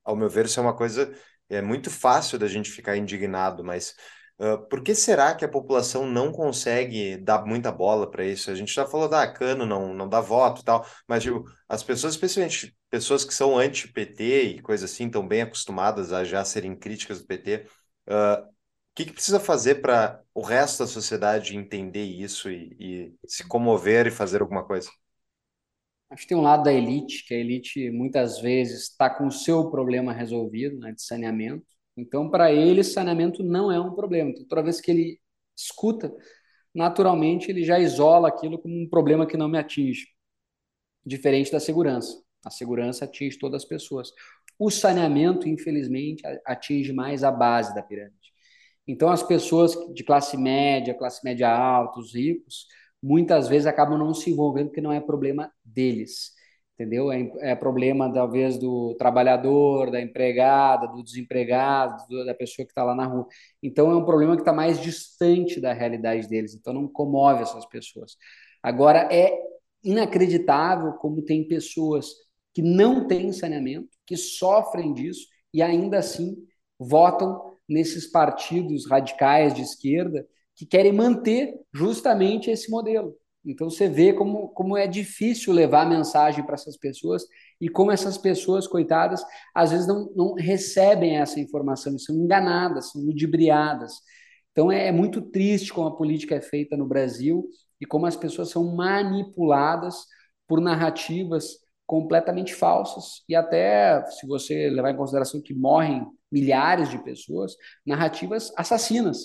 ao meu ver, isso é uma coisa é muito fácil da gente ficar indignado, mas uh, por que será que a população não consegue dar muita bola para isso? A gente já falou da ah, cano, não, não dá voto e tal, mas tipo, as pessoas, especialmente pessoas que são anti-PT e coisas assim, estão bem acostumadas a já serem críticas do PT, uh, o que, que precisa fazer para o resto da sociedade entender isso e, e se comover e fazer alguma coisa? Acho que tem um lado da elite, que a elite muitas vezes está com o seu problema resolvido, né, de saneamento. Então, para ele, saneamento não é um problema. Então, toda vez que ele escuta, naturalmente ele já isola aquilo como um problema que não me atinge. Diferente da segurança. A segurança atinge todas as pessoas. O saneamento, infelizmente, atinge mais a base da pirâmide. Então, as pessoas de classe média, classe média alta, os ricos, muitas vezes acabam não se envolvendo porque não é problema deles, entendeu? É, é problema, talvez, do trabalhador, da empregada, do desempregado, do, da pessoa que está lá na rua. Então, é um problema que está mais distante da realidade deles, então não comove essas pessoas. Agora, é inacreditável como tem pessoas que não têm saneamento, que sofrem disso e ainda assim votam nesses partidos radicais de esquerda que querem manter justamente esse modelo. Então você vê como, como é difícil levar a mensagem para essas pessoas e como essas pessoas, coitadas, às vezes não, não recebem essa informação, são enganadas, são ludibriadas. Então é, é muito triste como a política é feita no Brasil e como as pessoas são manipuladas por narrativas completamente falsas e até, se você levar em consideração que morrem milhares de pessoas, narrativas assassinas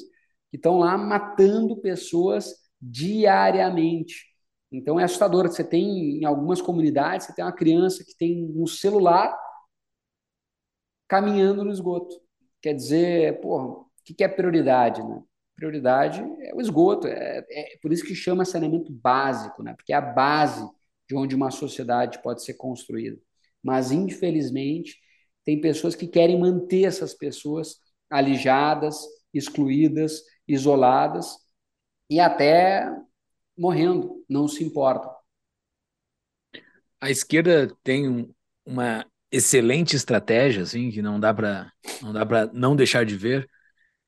que estão lá matando pessoas diariamente. Então é assustador. Você tem em algumas comunidades, você tem uma criança que tem um celular caminhando no esgoto. Quer dizer, porra, o que é prioridade, né? Prioridade é o esgoto. É, é por isso que chama saneamento básico, né? Porque é a base de onde uma sociedade pode ser construída. Mas infelizmente tem pessoas que querem manter essas pessoas alijadas, excluídas, isoladas e até morrendo, não se importam. A esquerda tem uma excelente estratégia, assim, que não dá para não dá para não deixar de ver,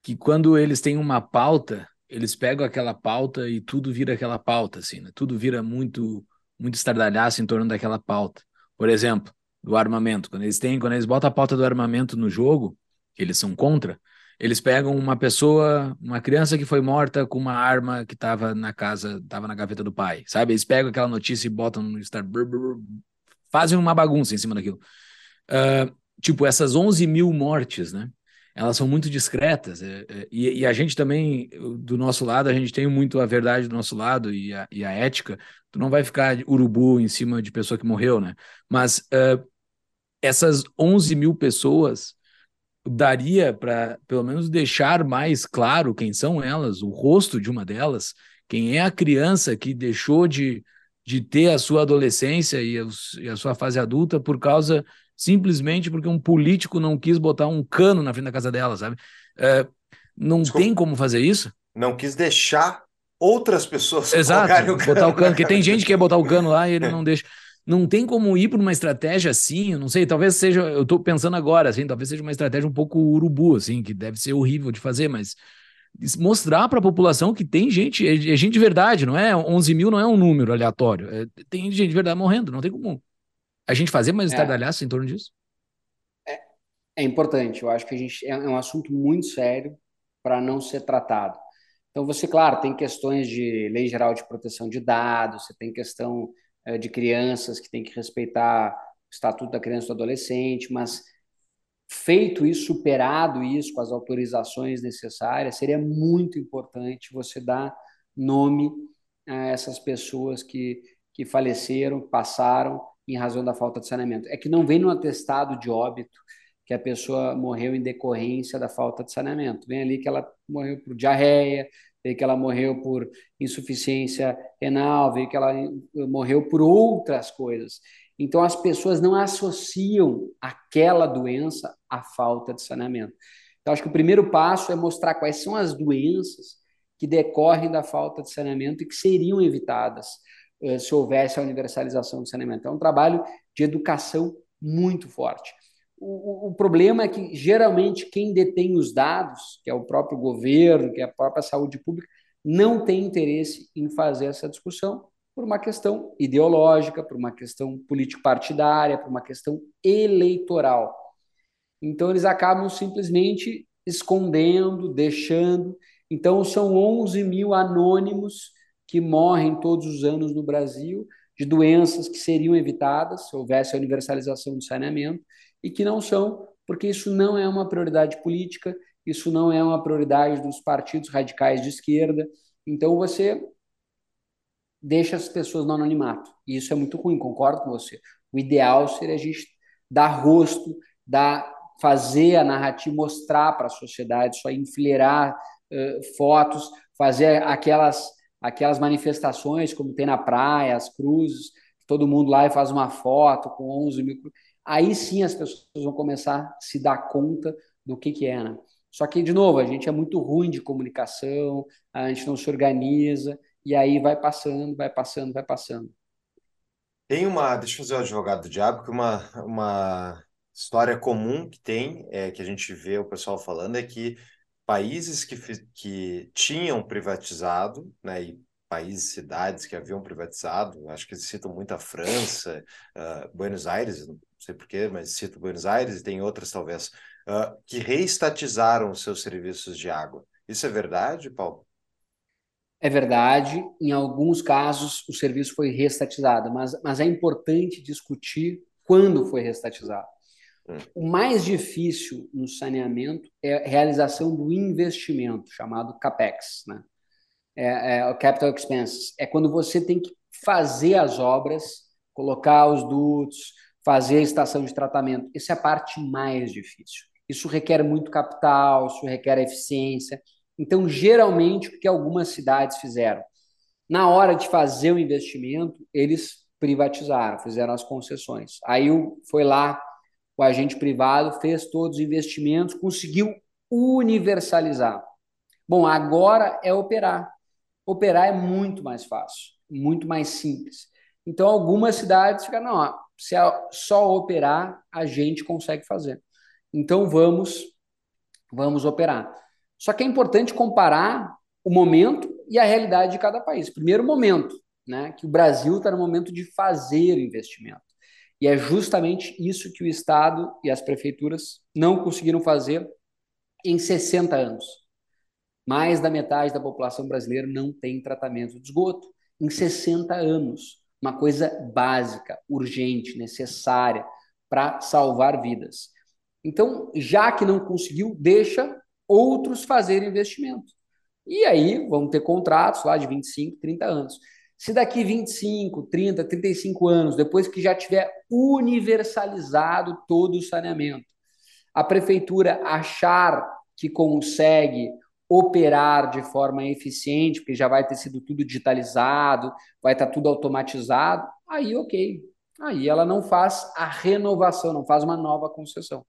que quando eles têm uma pauta, eles pegam aquela pauta e tudo vira aquela pauta, assim, né? Tudo vira muito muito estardalhaço em torno daquela pauta. Por exemplo, do armamento, quando eles têm, quando eles botam a pauta do armamento no jogo, que eles são contra, eles pegam uma pessoa, uma criança que foi morta com uma arma que estava na casa, estava na gaveta do pai, sabe? Eles pegam aquela notícia e botam no Star... Fazem uma bagunça em cima daquilo. Uh, tipo, essas 11 mil mortes, né? Elas são muito discretas. É, é, e, e, a gente também, do nosso lado, a gente tem muito a verdade do nosso lado e a, e a ética. Tu não vai ficar urubu em cima de pessoa que morreu, né? Mas uh, essas 11 mil pessoas daria para pelo menos deixar mais claro quem são elas, o rosto de uma delas, quem é a criança que deixou de, de ter a sua adolescência e a, e a sua fase adulta por causa simplesmente porque um político não quis botar um cano na frente da casa dela, sabe? É, não Desculpa. tem como fazer isso. Não quis deixar outras pessoas [laughs] Exato, o botar o cano, porque tem gente que quer botar o cano lá e ele não deixa não tem como ir por uma estratégia assim, eu não sei, talvez seja, eu estou pensando agora, assim, talvez seja uma estratégia um pouco urubu, assim, que deve ser horrível de fazer, mas mostrar para a população que tem gente, é, é, gente de verdade, não é? 11 mil não é um número aleatório, é, tem gente de verdade morrendo, não tem como a gente fazer mais é. estardalhaço em torno disso. É, é importante, eu acho que a gente é, é um assunto muito sério para não ser tratado. Então, você, claro, tem questões de lei geral de proteção de dados, você tem questão de crianças que tem que respeitar o estatuto da criança e do adolescente, mas feito isso, superado isso com as autorizações necessárias, seria muito importante você dar nome a essas pessoas que, que faleceram, passaram em razão da falta de saneamento. É que não vem no atestado de óbito que a pessoa morreu em decorrência da falta de saneamento. Vem ali que ela morreu por diarreia, vê que ela morreu por insuficiência renal, vê que ela morreu por outras coisas. Então as pessoas não associam aquela doença à falta de saneamento. Então acho que o primeiro passo é mostrar quais são as doenças que decorrem da falta de saneamento e que seriam evitadas uh, se houvesse a universalização do saneamento. É um trabalho de educação muito forte. O, o, problema é que, geralmente, quem detém os dados, que é o próprio governo, que é a própria saúde pública, não tem interesse em fazer essa discussão por uma questão ideológica, por uma questão político-partidária, por uma questão eleitoral. Então, eles acabam simplesmente escondendo, deixando. Então, são 11 mil anônimos que morrem todos os anos no Brasil de doenças que seriam evitadas se houvesse a universalização do saneamento e que não são, porque isso não é uma prioridade política, isso não é uma prioridade dos partidos radicais de esquerda. Então você deixa as pessoas no anonimato. E isso é muito ruim, concordo com você. O ideal seria a gente dar rosto, dar, fazer a narrativa, mostrar para a sociedade, só enfileirar uh, fotos, fazer aquelas, aquelas manifestações como tem na praia, as cruzes, todo mundo lá e faz uma foto com 11 mil. Aí sim as pessoas vão começar a se dar conta do que, que é, né? Só que, de novo, a gente é muito ruim de comunicação, a gente não se organiza, e aí vai passando, vai passando, vai passando. Tem uma, deixa eu fazer o advogado do diabo, que uma, uma história comum que tem, é, que a gente vê o pessoal falando, é que países que, que tinham privatizado, né, e países, cidades que haviam privatizado, acho que citam muito a França, uh, Buenos Aires, não sei porquê, mas cito Buenos Aires e tem outras talvez, uh, que reestatizaram os seus serviços de água. Isso é verdade, Paulo? É verdade, em alguns casos o serviço foi reestatizado, mas, mas é importante discutir quando foi reestatizado. Hum. O mais difícil no saneamento é a realização do investimento, chamado CAPEX, né? é, é, o Capital Expenses. É quando você tem que fazer as obras, colocar os dutos, fazer a estação de tratamento. Essa é a parte mais difícil. Isso requer muito capital, isso requer eficiência. Então, geralmente, o que algumas cidades fizeram? Na hora de fazer o investimento, eles privatizaram, fizeram as concessões. Aí foi lá o agente privado, fez todos os investimentos, conseguiu universalizar. Bom, agora é operar. Operar é muito mais fácil, muito mais simples. Então, algumas cidades ficam, não, se só operar, a gente consegue fazer. Então, vamos, vamos operar. Só que é importante comparar o momento e a realidade de cada país. Primeiro momento, né, que o Brasil está no momento de fazer investimento. E é justamente isso que o Estado e as prefeituras não conseguiram fazer em 60 anos. Mais da metade da população brasileira não tem tratamento de esgoto em 60 anos. Uma coisa básica, urgente, necessária para salvar vidas. Então, já que não conseguiu, deixa outros fazerem investimento. E aí vamos ter contratos lá de 25, 30 anos. Se daqui 25, 30, 35 anos, depois que já tiver universalizado todo o saneamento, a prefeitura achar que consegue operar de forma eficiente, porque já vai ter sido tudo digitalizado, vai estar tudo automatizado, aí ok. Aí ela não faz a renovação, não faz uma nova concessão.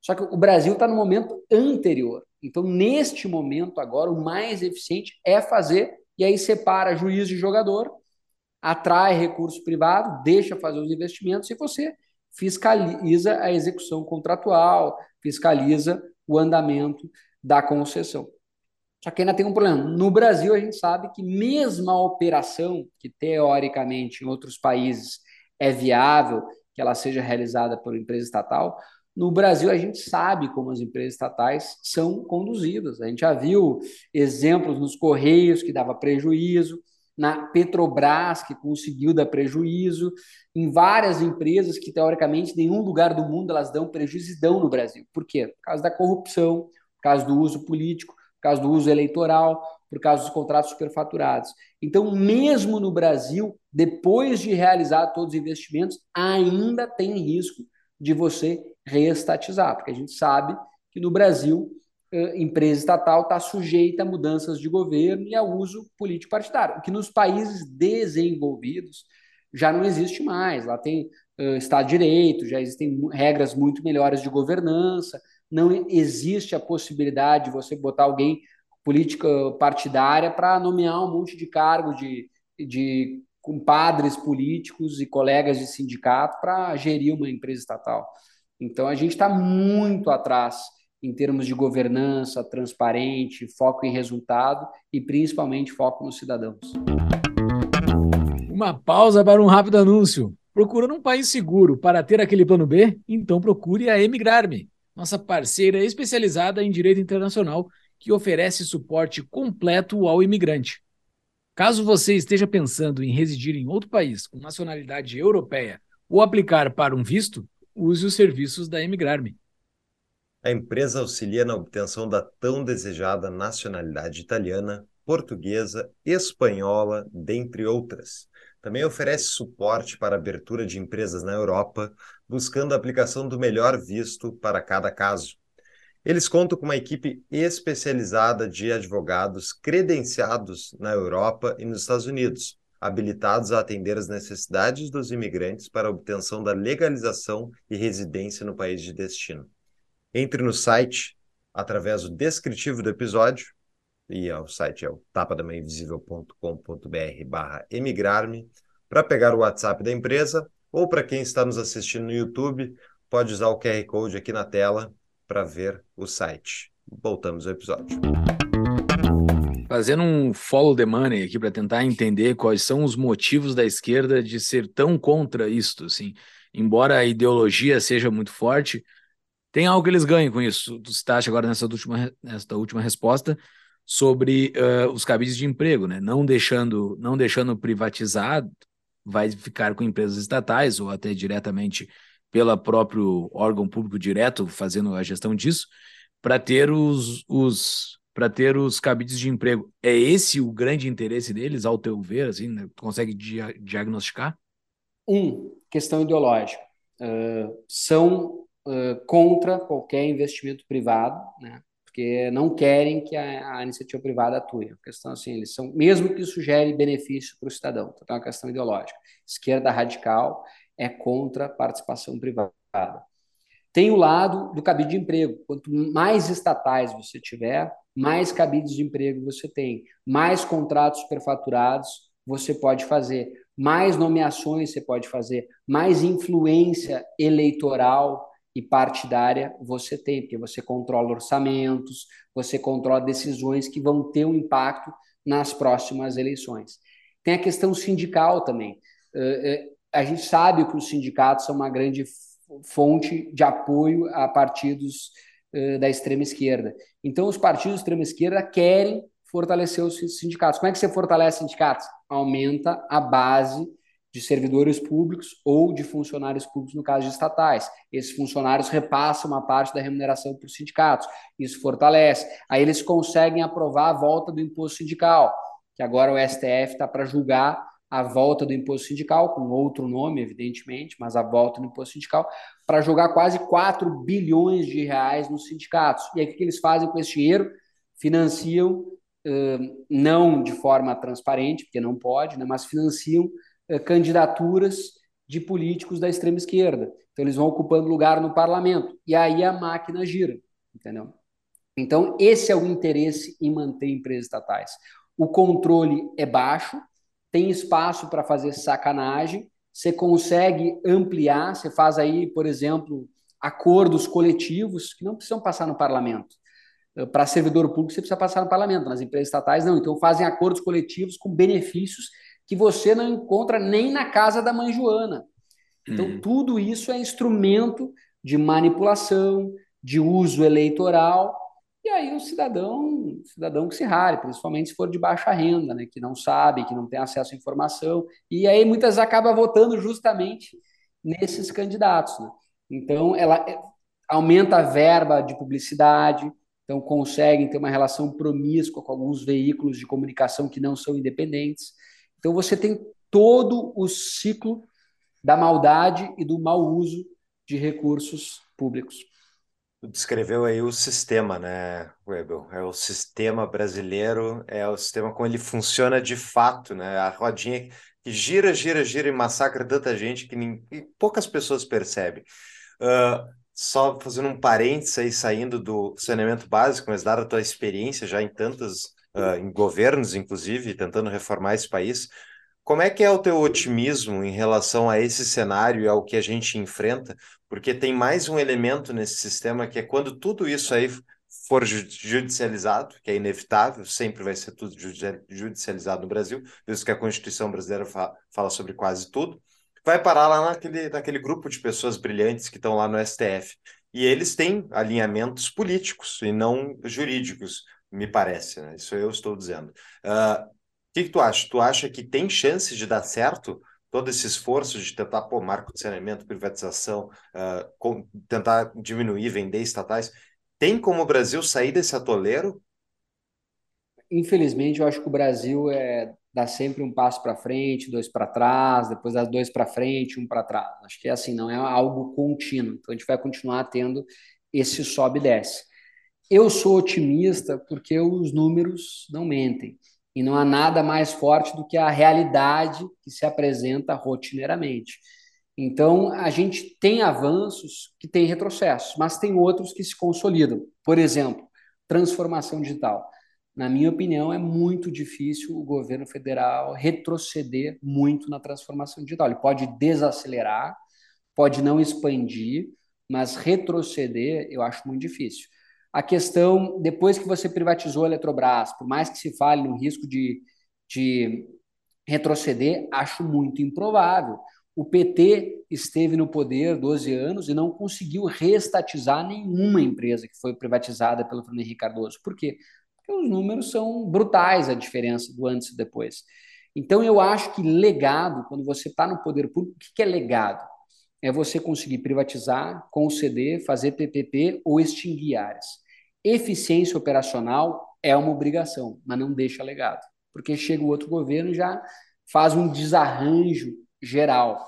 Só que o Brasil está no momento anterior. Então, neste momento agora, o mais eficiente é fazer, e aí separa juiz de jogador, atrai recurso privado, deixa fazer os investimentos e você fiscaliza a execução contratual, fiscaliza o andamento da concessão. Só que ainda tem um problema. No Brasil, a gente sabe que mesmo a operação, que teoricamente em outros países é viável, que ela seja realizada por empresa estatal, no Brasil a gente sabe como as empresas estatais são conduzidas. A gente já viu exemplos nos Correios que dava prejuízo, na Petrobras que conseguiu dar prejuízo, em várias empresas que teoricamente em nenhum lugar do mundo elas dão prejuízo e dão no Brasil. Por quê? Por causa da corrupção, por causa do uso político por causa do uso eleitoral, por causa dos contratos superfaturados. Então, mesmo no Brasil, depois de realizar todos os investimentos, ainda tem risco de você reestatizar, porque a gente sabe que no Brasil, empresa estatal está sujeita a mudanças de governo e a uso político partidário, o que nos países desenvolvidos já não existe mais. Lá tem uh, Estado de Direito, já existem regras muito melhores de governança, não existe a possibilidade de você botar alguém política partidária para nomear um monte de cargo de, de compadres políticos e colegas de sindicato para gerir uma empresa estatal. Então a gente está muito atrás em termos de governança transparente, foco em resultado e principalmente foco nos cidadãos. Uma pausa para um rápido anúncio. Procurando um país seguro para ter aquele plano B? Então procure a Emigrar-me, nossa parceira especializada em direito internacional que oferece suporte completo ao imigrante. Caso você esteja pensando em residir em outro país com nacionalidade europeia ou aplicar para um visto, use os serviços da Emigrar-me. A empresa auxilia na obtenção da tão desejada nacionalidade italiana, portuguesa, espanhola, dentre outras. Também oferece suporte para abertura de empresas na Europa, buscando a aplicação do melhor visto para cada caso. Eles contam com uma equipe especializada de advogados credenciados na Europa e nos Estados Unidos, habilitados a atender as necessidades dos imigrantes para a obtenção da legalização e residência no país de destino. Entre no site através do descritivo do episódio, e o site é o tapadamainvisível.com.br barra emigrar-me, para pegar o WhatsApp da empresa, ou para quem está nos assistindo no YouTube, pode usar o QR Code aqui na tela para ver o site. Voltamos ao episódio. Fazendo um follow the money aqui para tentar entender quais são os motivos da esquerda de ser tão contra isto, assim. Embora a ideologia seja muito forte, tem algo que eles ganham com isso. Tu citaste agora nessa última, nessa última resposta sobre uh, os cabides de emprego, né? Não deixando, não deixando privatizado, vai ficar com empresas estatais ou até diretamente pelo próprio órgão público direto fazendo a gestão disso, para ter os, os para ter os cabides de emprego. É esse o grande interesse deles, ao teu ver, assim, né? consegue dia diagnosticar? Um, questão ideológica. Uh, são uh, contra qualquer investimento privado, né? Porque não querem que a, a, iniciativa privada atue. A questão assim, eles são, mesmo que isso gere benefício para o cidadão, então é uma questão ideológica. Esquerda radical é contra a participação privada. Tem o lado do cabide de emprego. Quanto mais estatais você tiver, mais cabides de emprego você tem, mais contratos superfaturados você pode fazer, mais nomeações você pode fazer, mais influência eleitoral e partidária você tem, porque você controla orçamentos, você controla decisões que vão ter um impacto nas próximas eleições. Tem a questão sindical também. Eh, eh, a gente sabe que os sindicatos são uma grande fonte de apoio a partidos eh, da extrema esquerda. Então, os partidos da extrema esquerda querem fortalecer os sindicatos. Como é que você fortalece sindicatos? Aumenta a base de servidores públicos ou de funcionários públicos, no caso de estatais. Esses funcionários repassam uma parte da remuneração para os sindicatos. Isso fortalece. Aí eles conseguem aprovar a volta do imposto sindical, que agora o STF está para julgar a volta do imposto sindical, com outro nome, evidentemente, mas a volta do imposto sindical, para jogar quase 4 bilhões de reais nos sindicatos. E aí o que eles fazem com esse dinheiro? Financiam, não de forma transparente, porque não pode, né, mas financiam candidaturas de políticos da extrema esquerda. Então eles vão ocupando lugar no parlamento e aí a máquina gira, entendeu? Então esse é o interesse em manter empresas estatais. O controle é baixo, tem espaço para fazer sacanagem, você consegue ampliar, você faz aí, por exemplo, acordos coletivos que não precisam passar no parlamento. Eh, para servidor público, você precisa passar no parlamento, nas empresas estatais, não. Então, fazem acordos coletivos com benefícios que você não encontra nem na casa da mãe Joana. Então, hum. tudo isso é instrumento de manipulação, de uso eleitoral, e aí o cidadão, cidadão que se rare, principalmente se for de baixa renda, né, que não sabe, que não tem acesso à informação, e aí muitas acabam votando justamente nesses candidatos. Né? Então, ela é, aumenta a verba de publicidade, então conseguem ter uma relação promíscua com alguns veículos de comunicação que não são independentes. Então você tem todo o ciclo da maldade e do mau uso de recursos públicos. Descreveu aí o sistema, né, Webel? É o sistema brasileiro, é o sistema como ele funciona de fato, né? A rodinha que gira, gira, gira e massacra tanta gente que, nem, que poucas pessoas percebem. Uh, só fazendo um parênteses aí, saindo do saneamento básico, mas dada a tua experiência já em tantos uh, em governos, inclusive, tentando reformar esse país, como é que é o teu otimismo em relação a esse cenário e ao que a gente enfrenta? Porque tem mais um elemento nesse sistema que é quando tudo isso aí for judicializado, que é inevitável, sempre vai ser tudo judicializado no Brasil, visto que a Constituição brasileira fala sobre quase tudo, vai parar lá naquele, naquele grupo de pessoas brilhantes que estão lá no STF. E eles têm alinhamentos políticos e não jurídicos, me parece, né? Isso eu estou dizendo. Uh, o que, que tu acha? Tu acha que tem chance de dar certo todo esse esforço de tentar pôr marco de saneamento, privatização, uh, com, tentar diminuir, vender estatais? Tem como o Brasil sair desse atoleiro? Infelizmente, eu acho que o Brasil é dá sempre um passo para frente, dois para trás, depois dá dois para frente, um para trás. Acho que é assim, não é algo contínuo. Então a gente vai continuar tendo esse sobe e desce. Eu sou otimista porque os números não mentem. E não há nada mais forte do que a realidade que se apresenta rotineiramente. Então, a gente tem avanços que têm retrocessos, mas tem outros que se consolidam. Por exemplo, transformação digital. Na minha opinião, é muito difícil o governo federal retroceder muito na transformação digital. Ele pode desacelerar, pode não expandir, mas retroceder eu acho muito difícil. A questão, depois que você privatizou a Eletrobras, por mais que se fale no risco de, de retroceder, acho muito improvável. O PT esteve no poder 12 anos e não conseguiu reestatizar nenhuma empresa que foi privatizada pelo Fernando Henrique Cardoso. Por quê? Porque os números são brutais a diferença do antes e depois. Então, eu acho que legado, quando você está no poder público, o que é legado? É você conseguir privatizar, conceder, fazer PPP ou extinguir áreas. Eficiência operacional é uma obrigação, mas não deixa legado, porque chega o outro governo e já faz um desarranjo geral.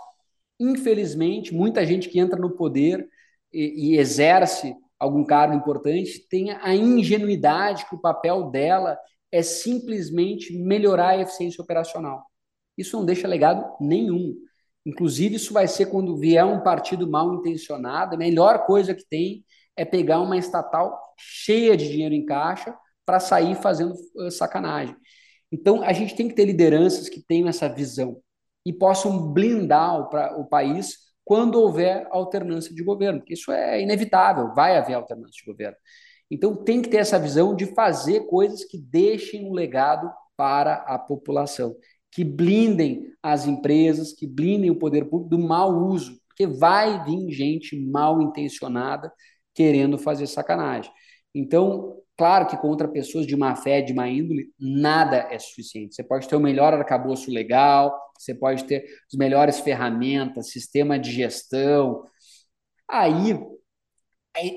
Infelizmente, muita gente que entra no poder e, e exerce algum cargo importante tem a ingenuidade que o papel dela é simplesmente melhorar a eficiência operacional. Isso não deixa legado nenhum. Inclusive, isso vai ser quando vier um partido mal intencionado, a melhor coisa que tem é pegar uma estatal cheia de dinheiro em caixa para sair fazendo sacanagem. Então, a gente tem que ter lideranças que tenham essa visão e possam blindar o, o país quando houver alternância de governo, porque isso é inevitável, vai haver alternância de governo. Então tem que ter essa visão de fazer coisas que deixem um legado para a população, que blindem as empresas, que blindem o poder público do mau uso, porque vai vir gente mal intencionada querendo fazer sacanagem. Então, claro que contra pessoas de má fé, de má índole, nada é suficiente. Você pode ter o melhor arcabouço legal, você pode ter as melhores ferramentas, sistema de gestão. Aí,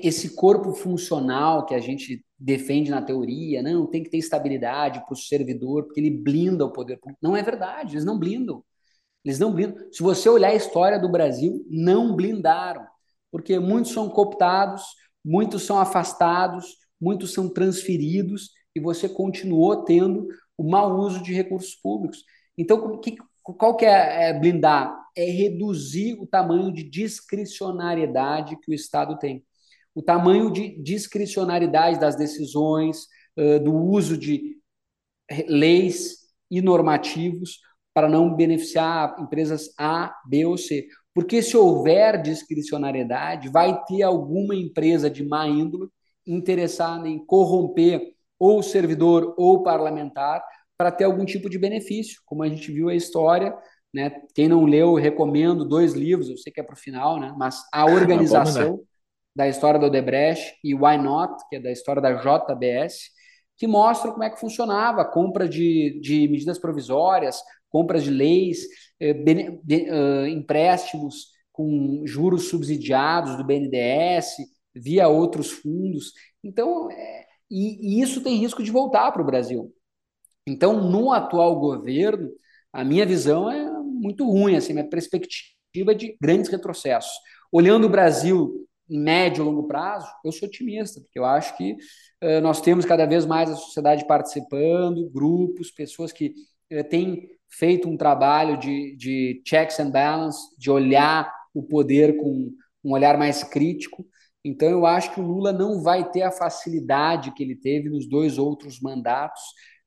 esse corpo funcional que a gente defende na teoria, não, tem que ter estabilidade para o servidor, porque ele blinda o poder público. Não é verdade, eles não blindam. Eles não blindam. Se você olhar a história do Brasil, não blindaram, porque muitos são cooptados, muitos são afastados, muitos são transferidos e você continuou tendo o mau uso de recursos públicos. Então, que, qual que é, é blindar? É reduzir o tamanho de discricionariedade que o Estado tem. O tamanho de discricionariedade das decisões, do uso de leis e normativos para não beneficiar empresas A, B ou C. Porque se houver discricionariedade, vai ter alguma empresa de má índole interessada em corromper ou o servidor ou parlamentar para ter algum tipo de benefício, como a gente viu a história. Né? Quem não leu, recomendo dois livros, eu sei que é para o final, né? mas a organização da história do Odebrecht e Why Not, que é da história da JBS, que mostram como é que funcionava a compra de, de medidas provisórias, compras de leis, eh, bene, de, uh, empréstimos com juros subsidiados do BNDES, via outros fundos. Então, é, e, e isso tem risco de voltar para o Brasil. Então, no atual governo, a minha visão é muito ruim, assim, minha perspectiva de grandes retrocessos. Olhando o Brasil em médio e longo prazo, eu sou otimista, porque eu acho que uh, nós temos cada vez mais a sociedade participando, grupos, pessoas que uh, têm feito um trabalho de, de checks and balance, de olhar o poder com um olhar mais crítico. Então, eu acho que o Lula não vai ter a facilidade que ele teve nos dois outros mandatos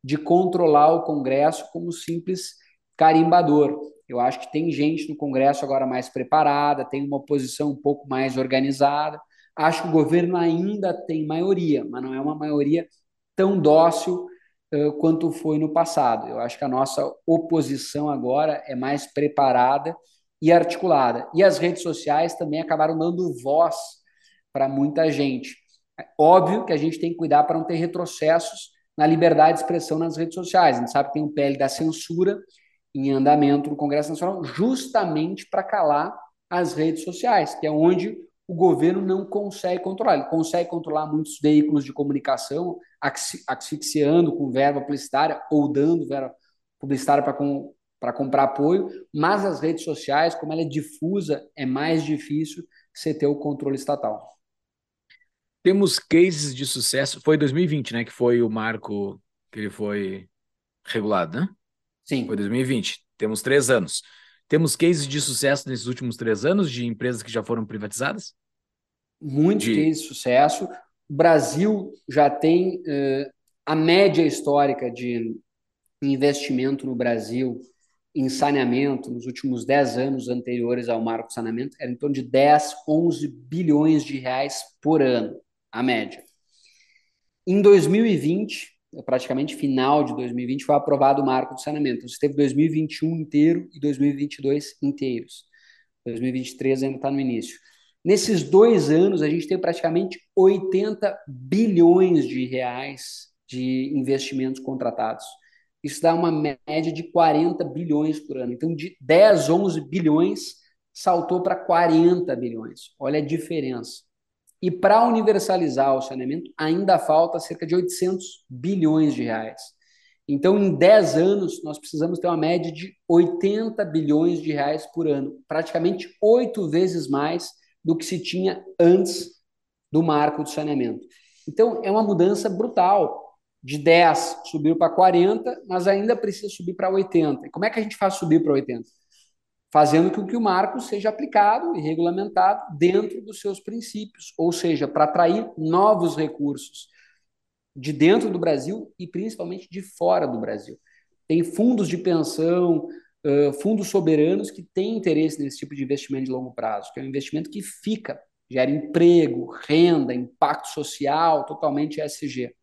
de controlar o Congresso como simples carimbador. Eu acho que tem gente no Congresso agora mais preparada, tem uma oposição um pouco mais organizada. Acho que o governo ainda tem maioria, mas não é uma maioria tão dócil uh, quanto foi no passado. Eu acho que a nossa oposição agora é mais preparada e articulada. E as redes sociais também acabaram dando voz para muita gente. É óbvio que a gente tem que cuidar para não ter retrocessos na liberdade de expressão nas redes sociais. A gente sabe que tem um PL da censura em andamento no Congresso Nacional justamente para calar as redes sociais, que é onde o governo não consegue controlar. Ele consegue controlar muitos veículos de comunicação, asfixiando com verba publicitária ou dando verba publicitária para com, comprar apoio, mas as redes sociais, como ela é difusa, é mais difícil você ter o controle estatal. Temos cases de sucesso. Foi 2020, né? Que foi o marco que ele foi regulado, né? Sim. Foi 2020. Temos três anos. Temos cases de sucesso nesses últimos três anos de empresas que já foram privatizadas? Muitos de... cases de sucesso. O Brasil já tem uh, a média histórica de investimento no Brasil em saneamento nos últimos 10 anos anteriores ao marco de saneamento era em torno de 10, 11 bilhões de reais por ano a média. Em 2020, praticamente final de 2020, foi aprovado o marco de saneamento. Então, você teve 2021 inteiro e 2022 inteiros. 2023 ainda está no início. Nesses dois anos, a gente tem praticamente 80 bilhões de reais de investimentos contratados. Isso dá uma média de 40 bilhões por ano. Então, de 10, 11 bilhões, saltou para 40 bilhões. Olha a diferença. E para universalizar o saneamento, ainda falta cerca de 800 bilhões de reais. Então, em 10 anos, nós precisamos ter uma média de 80 bilhões de reais por ano, praticamente oito vezes mais do que se tinha antes do marco do saneamento. Então, é uma mudança brutal. De 10 subiu para 40, mas ainda precisa subir para 80. E como é que a gente faz subir para 80? Fazendo com que o marco seja aplicado e regulamentado dentro dos seus princípios, ou seja, para atrair novos recursos de dentro do Brasil e principalmente de fora do Brasil. Tem fundos de pensão, fundos soberanos que têm interesse nesse tipo de investimento de longo prazo, que é um investimento que fica, gera emprego, renda, impacto social, totalmente ESG.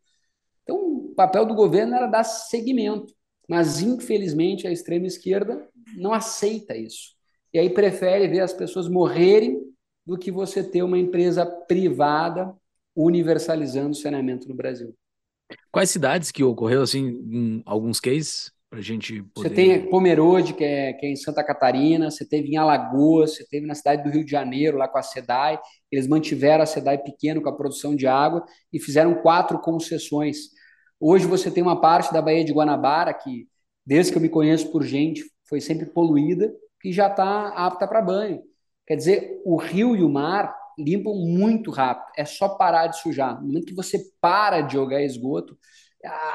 Então, o papel do governo era dar seguimento, mas infelizmente a extrema esquerda não aceita isso. E aí prefere ver as pessoas morrerem do que você ter uma empresa privada universalizando o saneamento no Brasil. Quais cidades que ocorreu assim em alguns cases para a gente poder... Você tem Pomerode, que é, que é em Santa Catarina, você teve em Alagoas, você teve na cidade do Rio de Janeiro, lá com a SEDAI, eles mantiveram a SEDAI pequeno com a produção de água e fizeram quatro concessões. Hoje você tem uma parte da Baía de Guanabara que, desde que eu me conheço por gente, foi sempre poluída, que já está apta para banho. Quer dizer, o rio e o mar limpam muito rápido. É só parar de sujar. No momento que você para de jogar esgoto,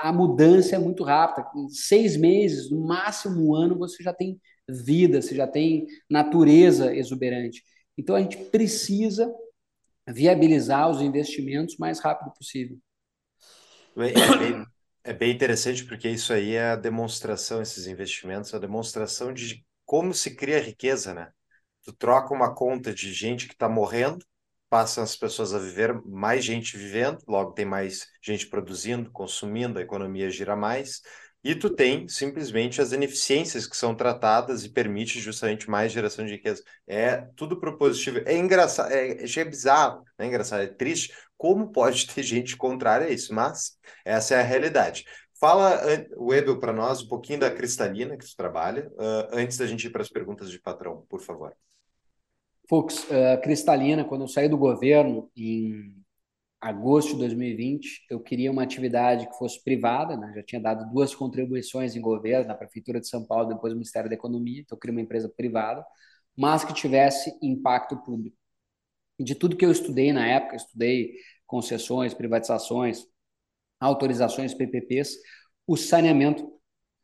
a mudança é muito rápida. Em seis meses, no máximo um ano, você já tem vida, você já tem natureza exuberante. Então a gente precisa viabilizar os investimentos o mais rápido possível. É bem, é bem interessante porque isso aí é a demonstração, esses investimentos, a demonstração de como se cria riqueza, né? Tu troca uma conta de gente que está morrendo, passam as pessoas a viver, mais gente vivendo, logo tem mais gente produzindo, consumindo, a economia gira mais, e tu tem simplesmente as ineficiências que são tratadas e permite justamente mais geração de riqueza. É tudo propositivo. É engraçado, é, é bizarro, é engraçado, é triste. Como pode ter gente contrária a isso? Mas essa é a realidade. Fala, Webel, para nós um pouquinho da cristalina que tu trabalha, uh, antes da gente ir para as perguntas de patrão, por favor. Fux, uh, cristalina, quando eu saí do governo em agosto de 2020, eu queria uma atividade que fosse privada, né? já tinha dado duas contribuições em governo, na Prefeitura de São Paulo, depois no Ministério da Economia, então eu queria uma empresa privada, mas que tivesse impacto público. De tudo que eu estudei na época, estudei concessões, privatizações, autorizações, PPPs, o saneamento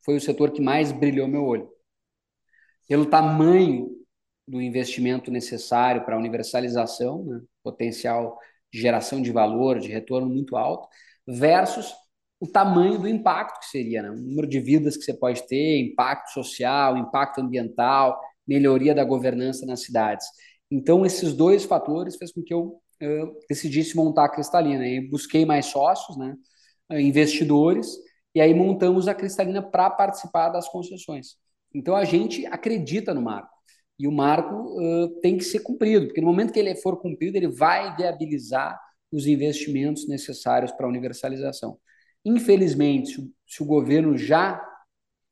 foi o setor que mais brilhou meu olho. Pelo tamanho do investimento necessário para a universalização, né, potencial de geração de valor, de retorno muito alto, versus o tamanho do impacto que seria, né? o número de vidas que você pode ter, impacto social, impacto ambiental, melhoria da governança nas cidades. Então, esses dois fatores fez com que eu, eu decidisse montar a Cristalina. E busquei mais sócios, né? investidores, e aí montamos a Cristalina para participar das concessões. Então, a gente acredita no marco. E o marco uh, tem que ser cumprido, porque no momento que ele for cumprido, ele vai viabilizar os investimentos necessários para a universalização. Infelizmente, se o, se o governo já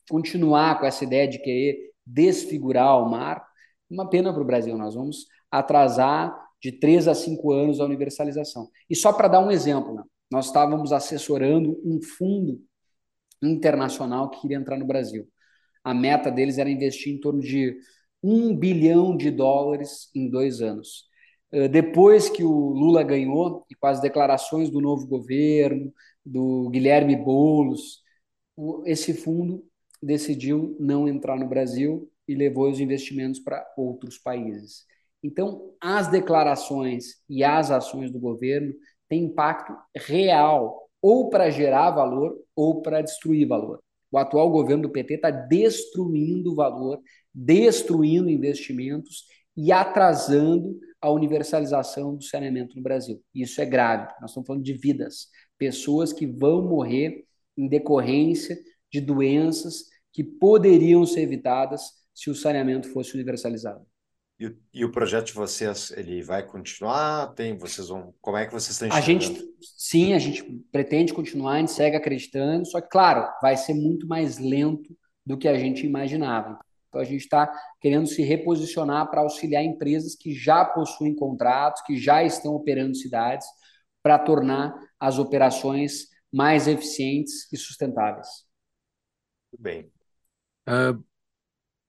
continuar com essa ideia de querer desfigurar o marco, uma pena para o Brasil. Nós vamos atrasar de três a cinco anos a universalização. E só para dar um exemplo, né? nós estávamos assessorando um fundo internacional que queria entrar no Brasil. A meta deles era investir em torno de um bilhão de dólares em dois anos. Eh, depois que o Lula ganhou, e com as declarações do novo governo, do Guilherme Boulos, esse fundo decidiu não entrar no Brasil e levou os investimentos para outros países. Então, as declarações e as ações do governo têm impacto real, ou para gerar valor ou para destruir valor. O atual governo do PT está destruindo valor, destruindo investimentos e atrasando a universalização do saneamento no Brasil. Isso é grave. Nós estamos falando de vidas, pessoas que vão morrer em decorrência de doenças que poderiam ser evitadas se o saneamento fosse universalizado. E, e, o projeto de vocês, ele vai continuar? Tem, vocês vão, como é que vocês estão A gente, sim, a gente pretende continuar, a gente segue acreditando, só que, claro, vai ser muito mais lento do que a gente imaginava. Então, a gente está querendo se reposicionar para auxiliar empresas que já possuem contratos, que já estão operando cidades, para tornar as operações mais eficientes e sustentáveis. Muito bem. Uh,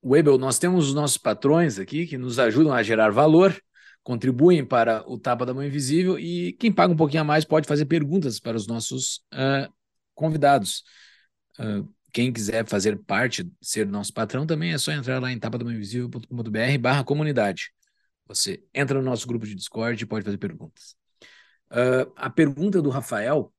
Webel, nós temos os nossos patrões aqui que nos ajudam a gerar valor, contribuem para o Tapa da Mão Invisível e quem paga um pouquinho a mais pode fazer perguntas para os nossos uh, convidados. Uh, quem quiser fazer parte, ser nosso patrão, também é só entrar lá em tapadamãoinvisível.com.br barra comunidade. Você entra no nosso grupo de Discord e pode fazer perguntas. Uh, a pergunta do Rafael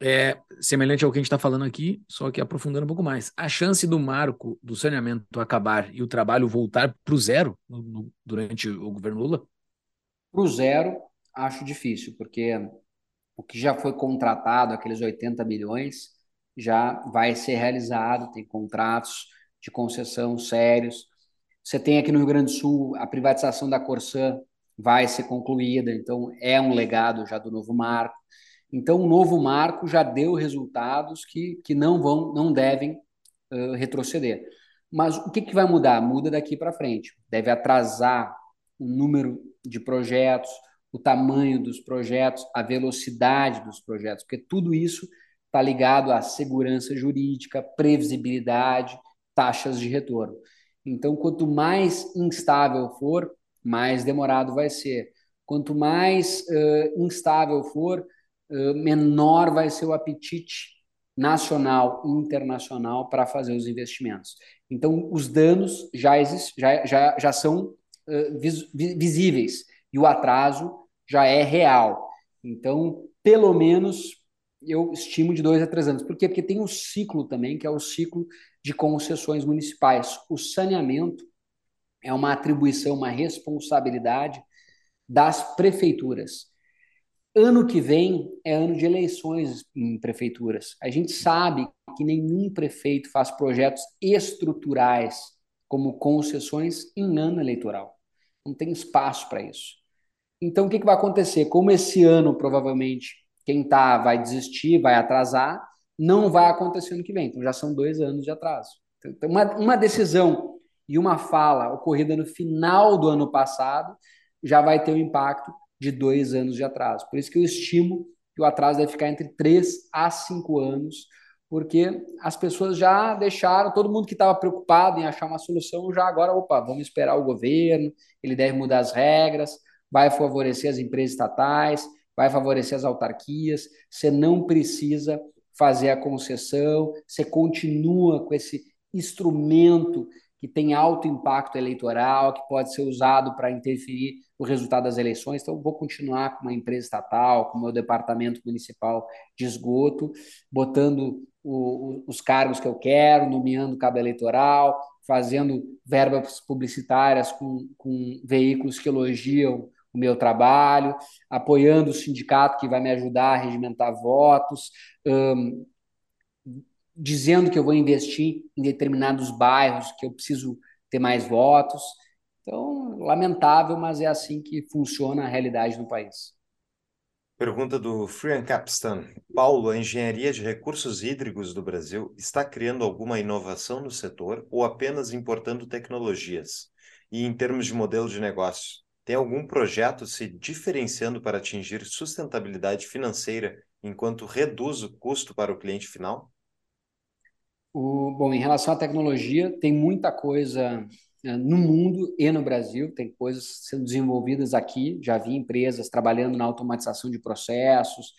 é semelhante ao que a gente está falando aqui, só que aprofundando um pouco mais. A chance do marco do saneamento acabar e o trabalho voltar para o zero no, no, durante o governo Lula? Para o zero, acho difícil, porque o que já foi contratado, aqueles 80 milhões, já vai ser realizado, tem contratos de concessão sérios. Você tem aqui no Rio Grande do Sul a privatização da Corsã vai ser concluída, então é um legado já do novo marco. Então o novo marco já deu resultados que, que não vão, não devem uh, retroceder. Mas o que, que vai mudar? Muda daqui para frente. Deve atrasar o número de projetos, o tamanho dos projetos, a velocidade dos projetos, porque tudo isso está ligado à segurança jurídica, previsibilidade, taxas de retorno. Então, quanto mais instável for, mais demorado vai ser. Quanto mais uh, instável for, uh, menor vai ser o apetite nacional e internacional para fazer os investimentos. Então, os danos já, exist, já, já, já são uh, vis, visíveis e o atraso já é real. Então, pelo menos eu estimo de dois a três anos. Por quê? Porque tem um ciclo também, que é o ciclo de concessões municipais. O saneamento é uma atribuição, uma responsabilidade das prefeituras. Ano que vem é ano de eleições em prefeituras. A gente sabe que nenhum prefeito faz projetos estruturais como concessões em ano eleitoral. Não tem espaço para isso. Então, o que, que vai acontecer? Como esse ano provavelmente quem tá vai desistir, vai atrasar, não vai acontecer ano que vem. Então já são dois anos de atraso. Então, uma, uma decisão e uma fala ocorrida no final do ano passado já vai ter um impacto de dois anos de atraso. Por isso que eu estimo que o atraso deve ficar entre três a cinco anos, porque as pessoas já deixaram, todo mundo que estava preocupado em achar uma solução, já agora, opa, vamos esperar o governo, ele deve mudar as regras, vai favorecer as empresas estatais, vai favorecer as autarquias, você não precisa fazer a concessão, você continua com esse instrumento que tem alto impacto eleitoral, que pode ser usado para interferir no resultado das eleições. Então, vou continuar com uma empresa estatal, com o meu departamento municipal de esgoto, botando o, os cargos que eu quero, nomeando cabo eleitoral, fazendo verbas publicitárias com, com veículos que elogiam o meu trabalho, apoiando o sindicato que vai me ajudar a regimentar votos, dizendo que eu vou investir em determinados bairros, que eu preciso ter mais votos. Então, lamentável, mas é assim que funciona a realidade no país. Pergunta do Frian Capstan. Paulo, a engenharia de recursos hídricos do Brasil está criando alguma inovação no setor ou apenas importando tecnologias? E em termos de modelo de negócio, tem algum projeto se diferenciando para atingir sustentabilidade financeira enquanto reduz o custo para o cliente final? O, bom, em relação à tecnologia, tem muita coisa eh, no mundo e no Brasil, tem coisas sendo desenvolvidas aqui. Já vi empresas trabalhando na automatização de processos,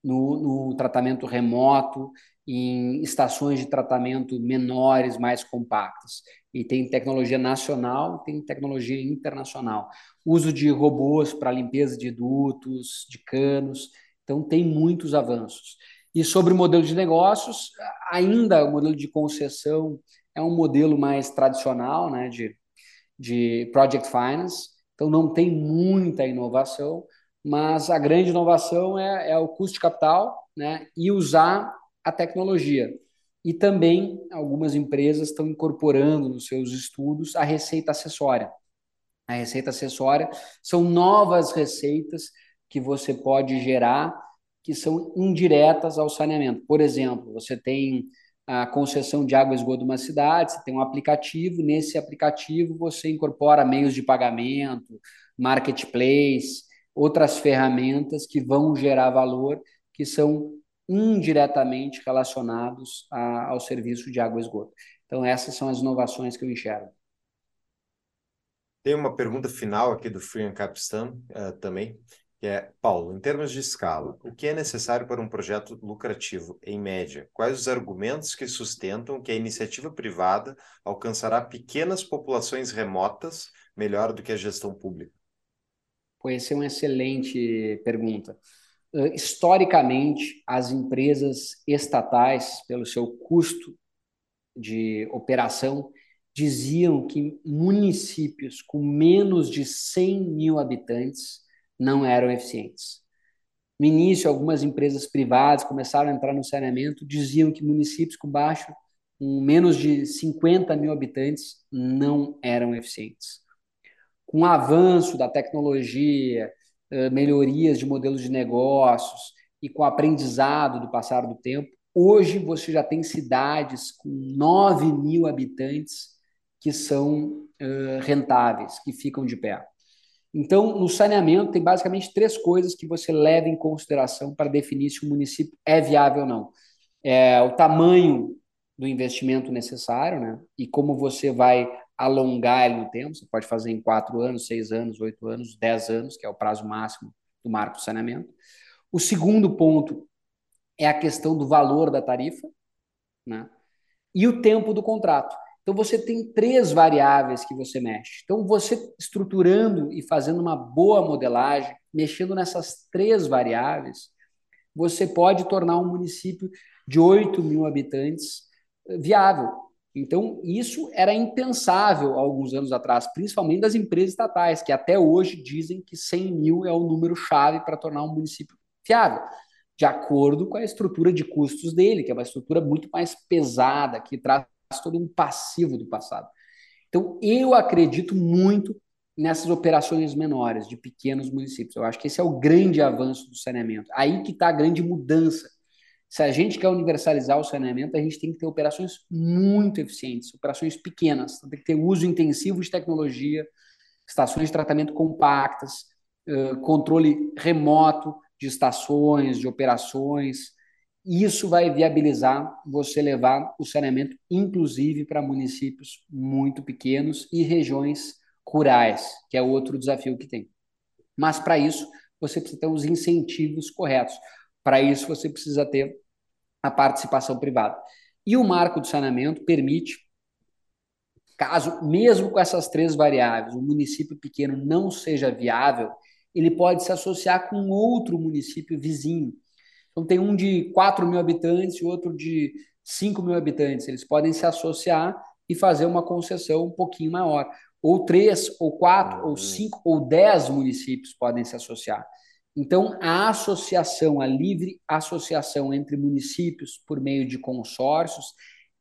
no, no tratamento remoto, em estações de tratamento menores, mais compactas. E tem tecnologia nacional, tem tecnologia internacional. Uso de robôs para limpeza de dutos, de canos. Então, tem muitos avanços. E sobre o modelo de negócios, ainda o modelo de concessão é um modelo mais tradicional né, de, de project finance, então não tem muita inovação, mas a grande inovação é, é o custo de capital né, e usar a tecnologia. E também algumas empresas estão incorporando nos seus estudos a receita acessória. A receita acessória são novas receitas que você pode gerar que são indiretas ao saneamento. Por exemplo, você tem a concessão de água e esgoto de uma cidade, você tem um aplicativo, nesse aplicativo você incorpora meios de pagamento, marketplace, outras ferramentas que vão gerar valor, que são indiretamente relacionados a, ao serviço de água e esgoto. Então, essas são as inovações que eu enxergo. Tem uma pergunta final aqui do Free Capistan uh, também que é, Paulo, em termos de escala, o que é necessário para um projeto lucrativo, em média? Quais os argumentos que sustentam que a iniciativa privada alcançará pequenas populações remotas melhor do que a gestão pública? Pois essa é uma excelente pergunta. Historicamente, as empresas estatais, pelo seu custo de operação, diziam que municípios com menos de 100 mil habitantes não eram eficientes. No início, algumas empresas privadas começaram a entrar no saneamento, diziam que municípios com baixo, com menos de 50 mil habitantes, não eram eficientes. Com o avanço da tecnologia, melhorias de modelos de negócios e com o aprendizado do passar do tempo, hoje você já tem cidades com 9 mil habitantes que são rentáveis, que ficam de pé. Então, no saneamento, tem basicamente três coisas que você leva em consideração para definir se o município é viável ou não. É o tamanho do investimento necessário, né? E como você vai alongar ele no tempo. Você pode fazer em quatro anos, seis anos, oito anos, dez anos, que é o prazo máximo do marco do saneamento. O segundo ponto é a questão do valor da tarifa, né? E o tempo do contrato. Então você tem três variáveis que você mexe. Então você estruturando e fazendo uma boa modelagem, mexendo nessas três variáveis, você pode tornar um município de 8 mil habitantes eh, viável. Então, isso era impensável alguns anos atrás, principalmente das empresas estatais, que até hoje dizem que 100 mil é o número-chave para tornar um município viável, de acordo com a estrutura de custos dele, que é uma estrutura muito mais pesada, que traz todo um passivo do passado. Então, eu acredito muito nessas operações menores, de pequenos municípios. Eu acho que esse é o grande avanço do saneamento. Aí que está a grande mudança. Se a gente quer universalizar o saneamento, a gente tem que ter operações muito eficientes, operações pequenas. Então, tem que ter uso intensivo de tecnologia, estações de tratamento compactas, controle remoto de estações, de operações, isso vai viabilizar você levar o saneamento, inclusive, para municípios muito pequenos e regiões rurais, que é outro desafio que tem. Mas, para isso, você precisa ter os incentivos corretos. Para isso, você precisa ter a participação privada. E o marco do saneamento permite, caso, mesmo com essas três variáveis, o município pequeno não seja viável, ele pode se associar com outro município vizinho. Então, tem um de 4 mil habitantes e outro de 5 mil habitantes. Eles podem se associar e fazer uma concessão um pouquinho maior. Ou três, ou quatro, ou uhum. cinco, ou dez municípios podem se associar. Então, a associação, a livre associação entre municípios por meio de consórcios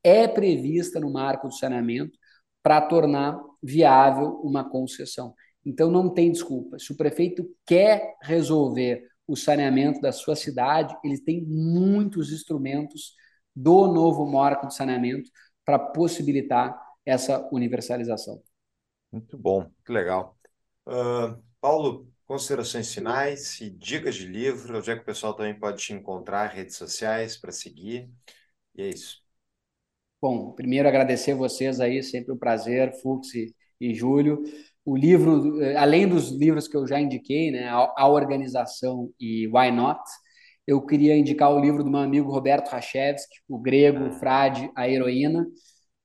é prevista no marco do saneamento para tornar viável uma concessão. Então, não tem desculpa. Se o prefeito quer resolver o saneamento da sua cidade, ele tem muitos instrumentos do novo marco de saneamento para possibilitar essa universalização. Muito bom, que legal. Uh, Paulo, considerações finais e dicas de livro, onde é que o pessoal também pode te encontrar, redes sociais para seguir. E é isso. Bom, primeiro agradecer vocês aí, sempre um prazer, Fux e, e Júlio. O livro, eh, além dos livros que eu já indiquei, né, a, a Organização e Why Not, eu queria indicar o livro do meu amigo Roberto Rachevski, O Grego, o Frade, a Heroína.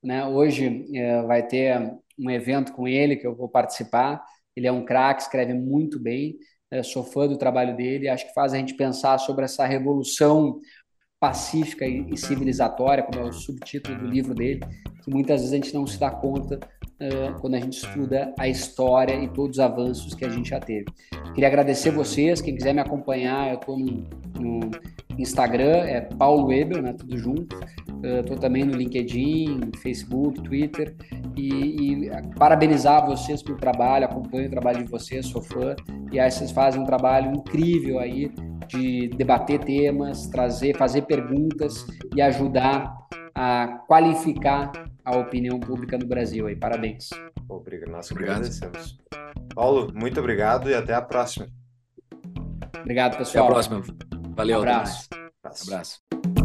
Né? Hoje é, vai ter um evento com ele que eu vou participar. Ele é um craque, escreve muito bem. É, sou fã do trabalho dele. Acho que faz a gente pensar sobre essa revolução pacífica e civilizatória, como é o subtítulo do livro dele, que muitas vezes a gente não se dá conta quando a gente estuda a história e todos os avanços que a gente já teve. Queria agradecer vocês, quem quiser me acompanhar, eu estou no, no, Instagram, é Paulo Weber, né, tudo junto. Estou uh, também no LinkedIn, Facebook, Twitter. E, e, parabenizar vocês pelo trabalho, acompanho o trabalho de vocês, sou fã. E aí vocês fazem um trabalho incrível aí de debater temas, trazer, fazer perguntas e ajudar a qualificar a opinião pública no Brasil. Aí. Parabéns. Obrigado, nós obrigado. agradecemos. Paulo, muito obrigado e até a próxima. Obrigado, pessoal. Até a próxima. Valeu. Um abraço. abraço. abraço.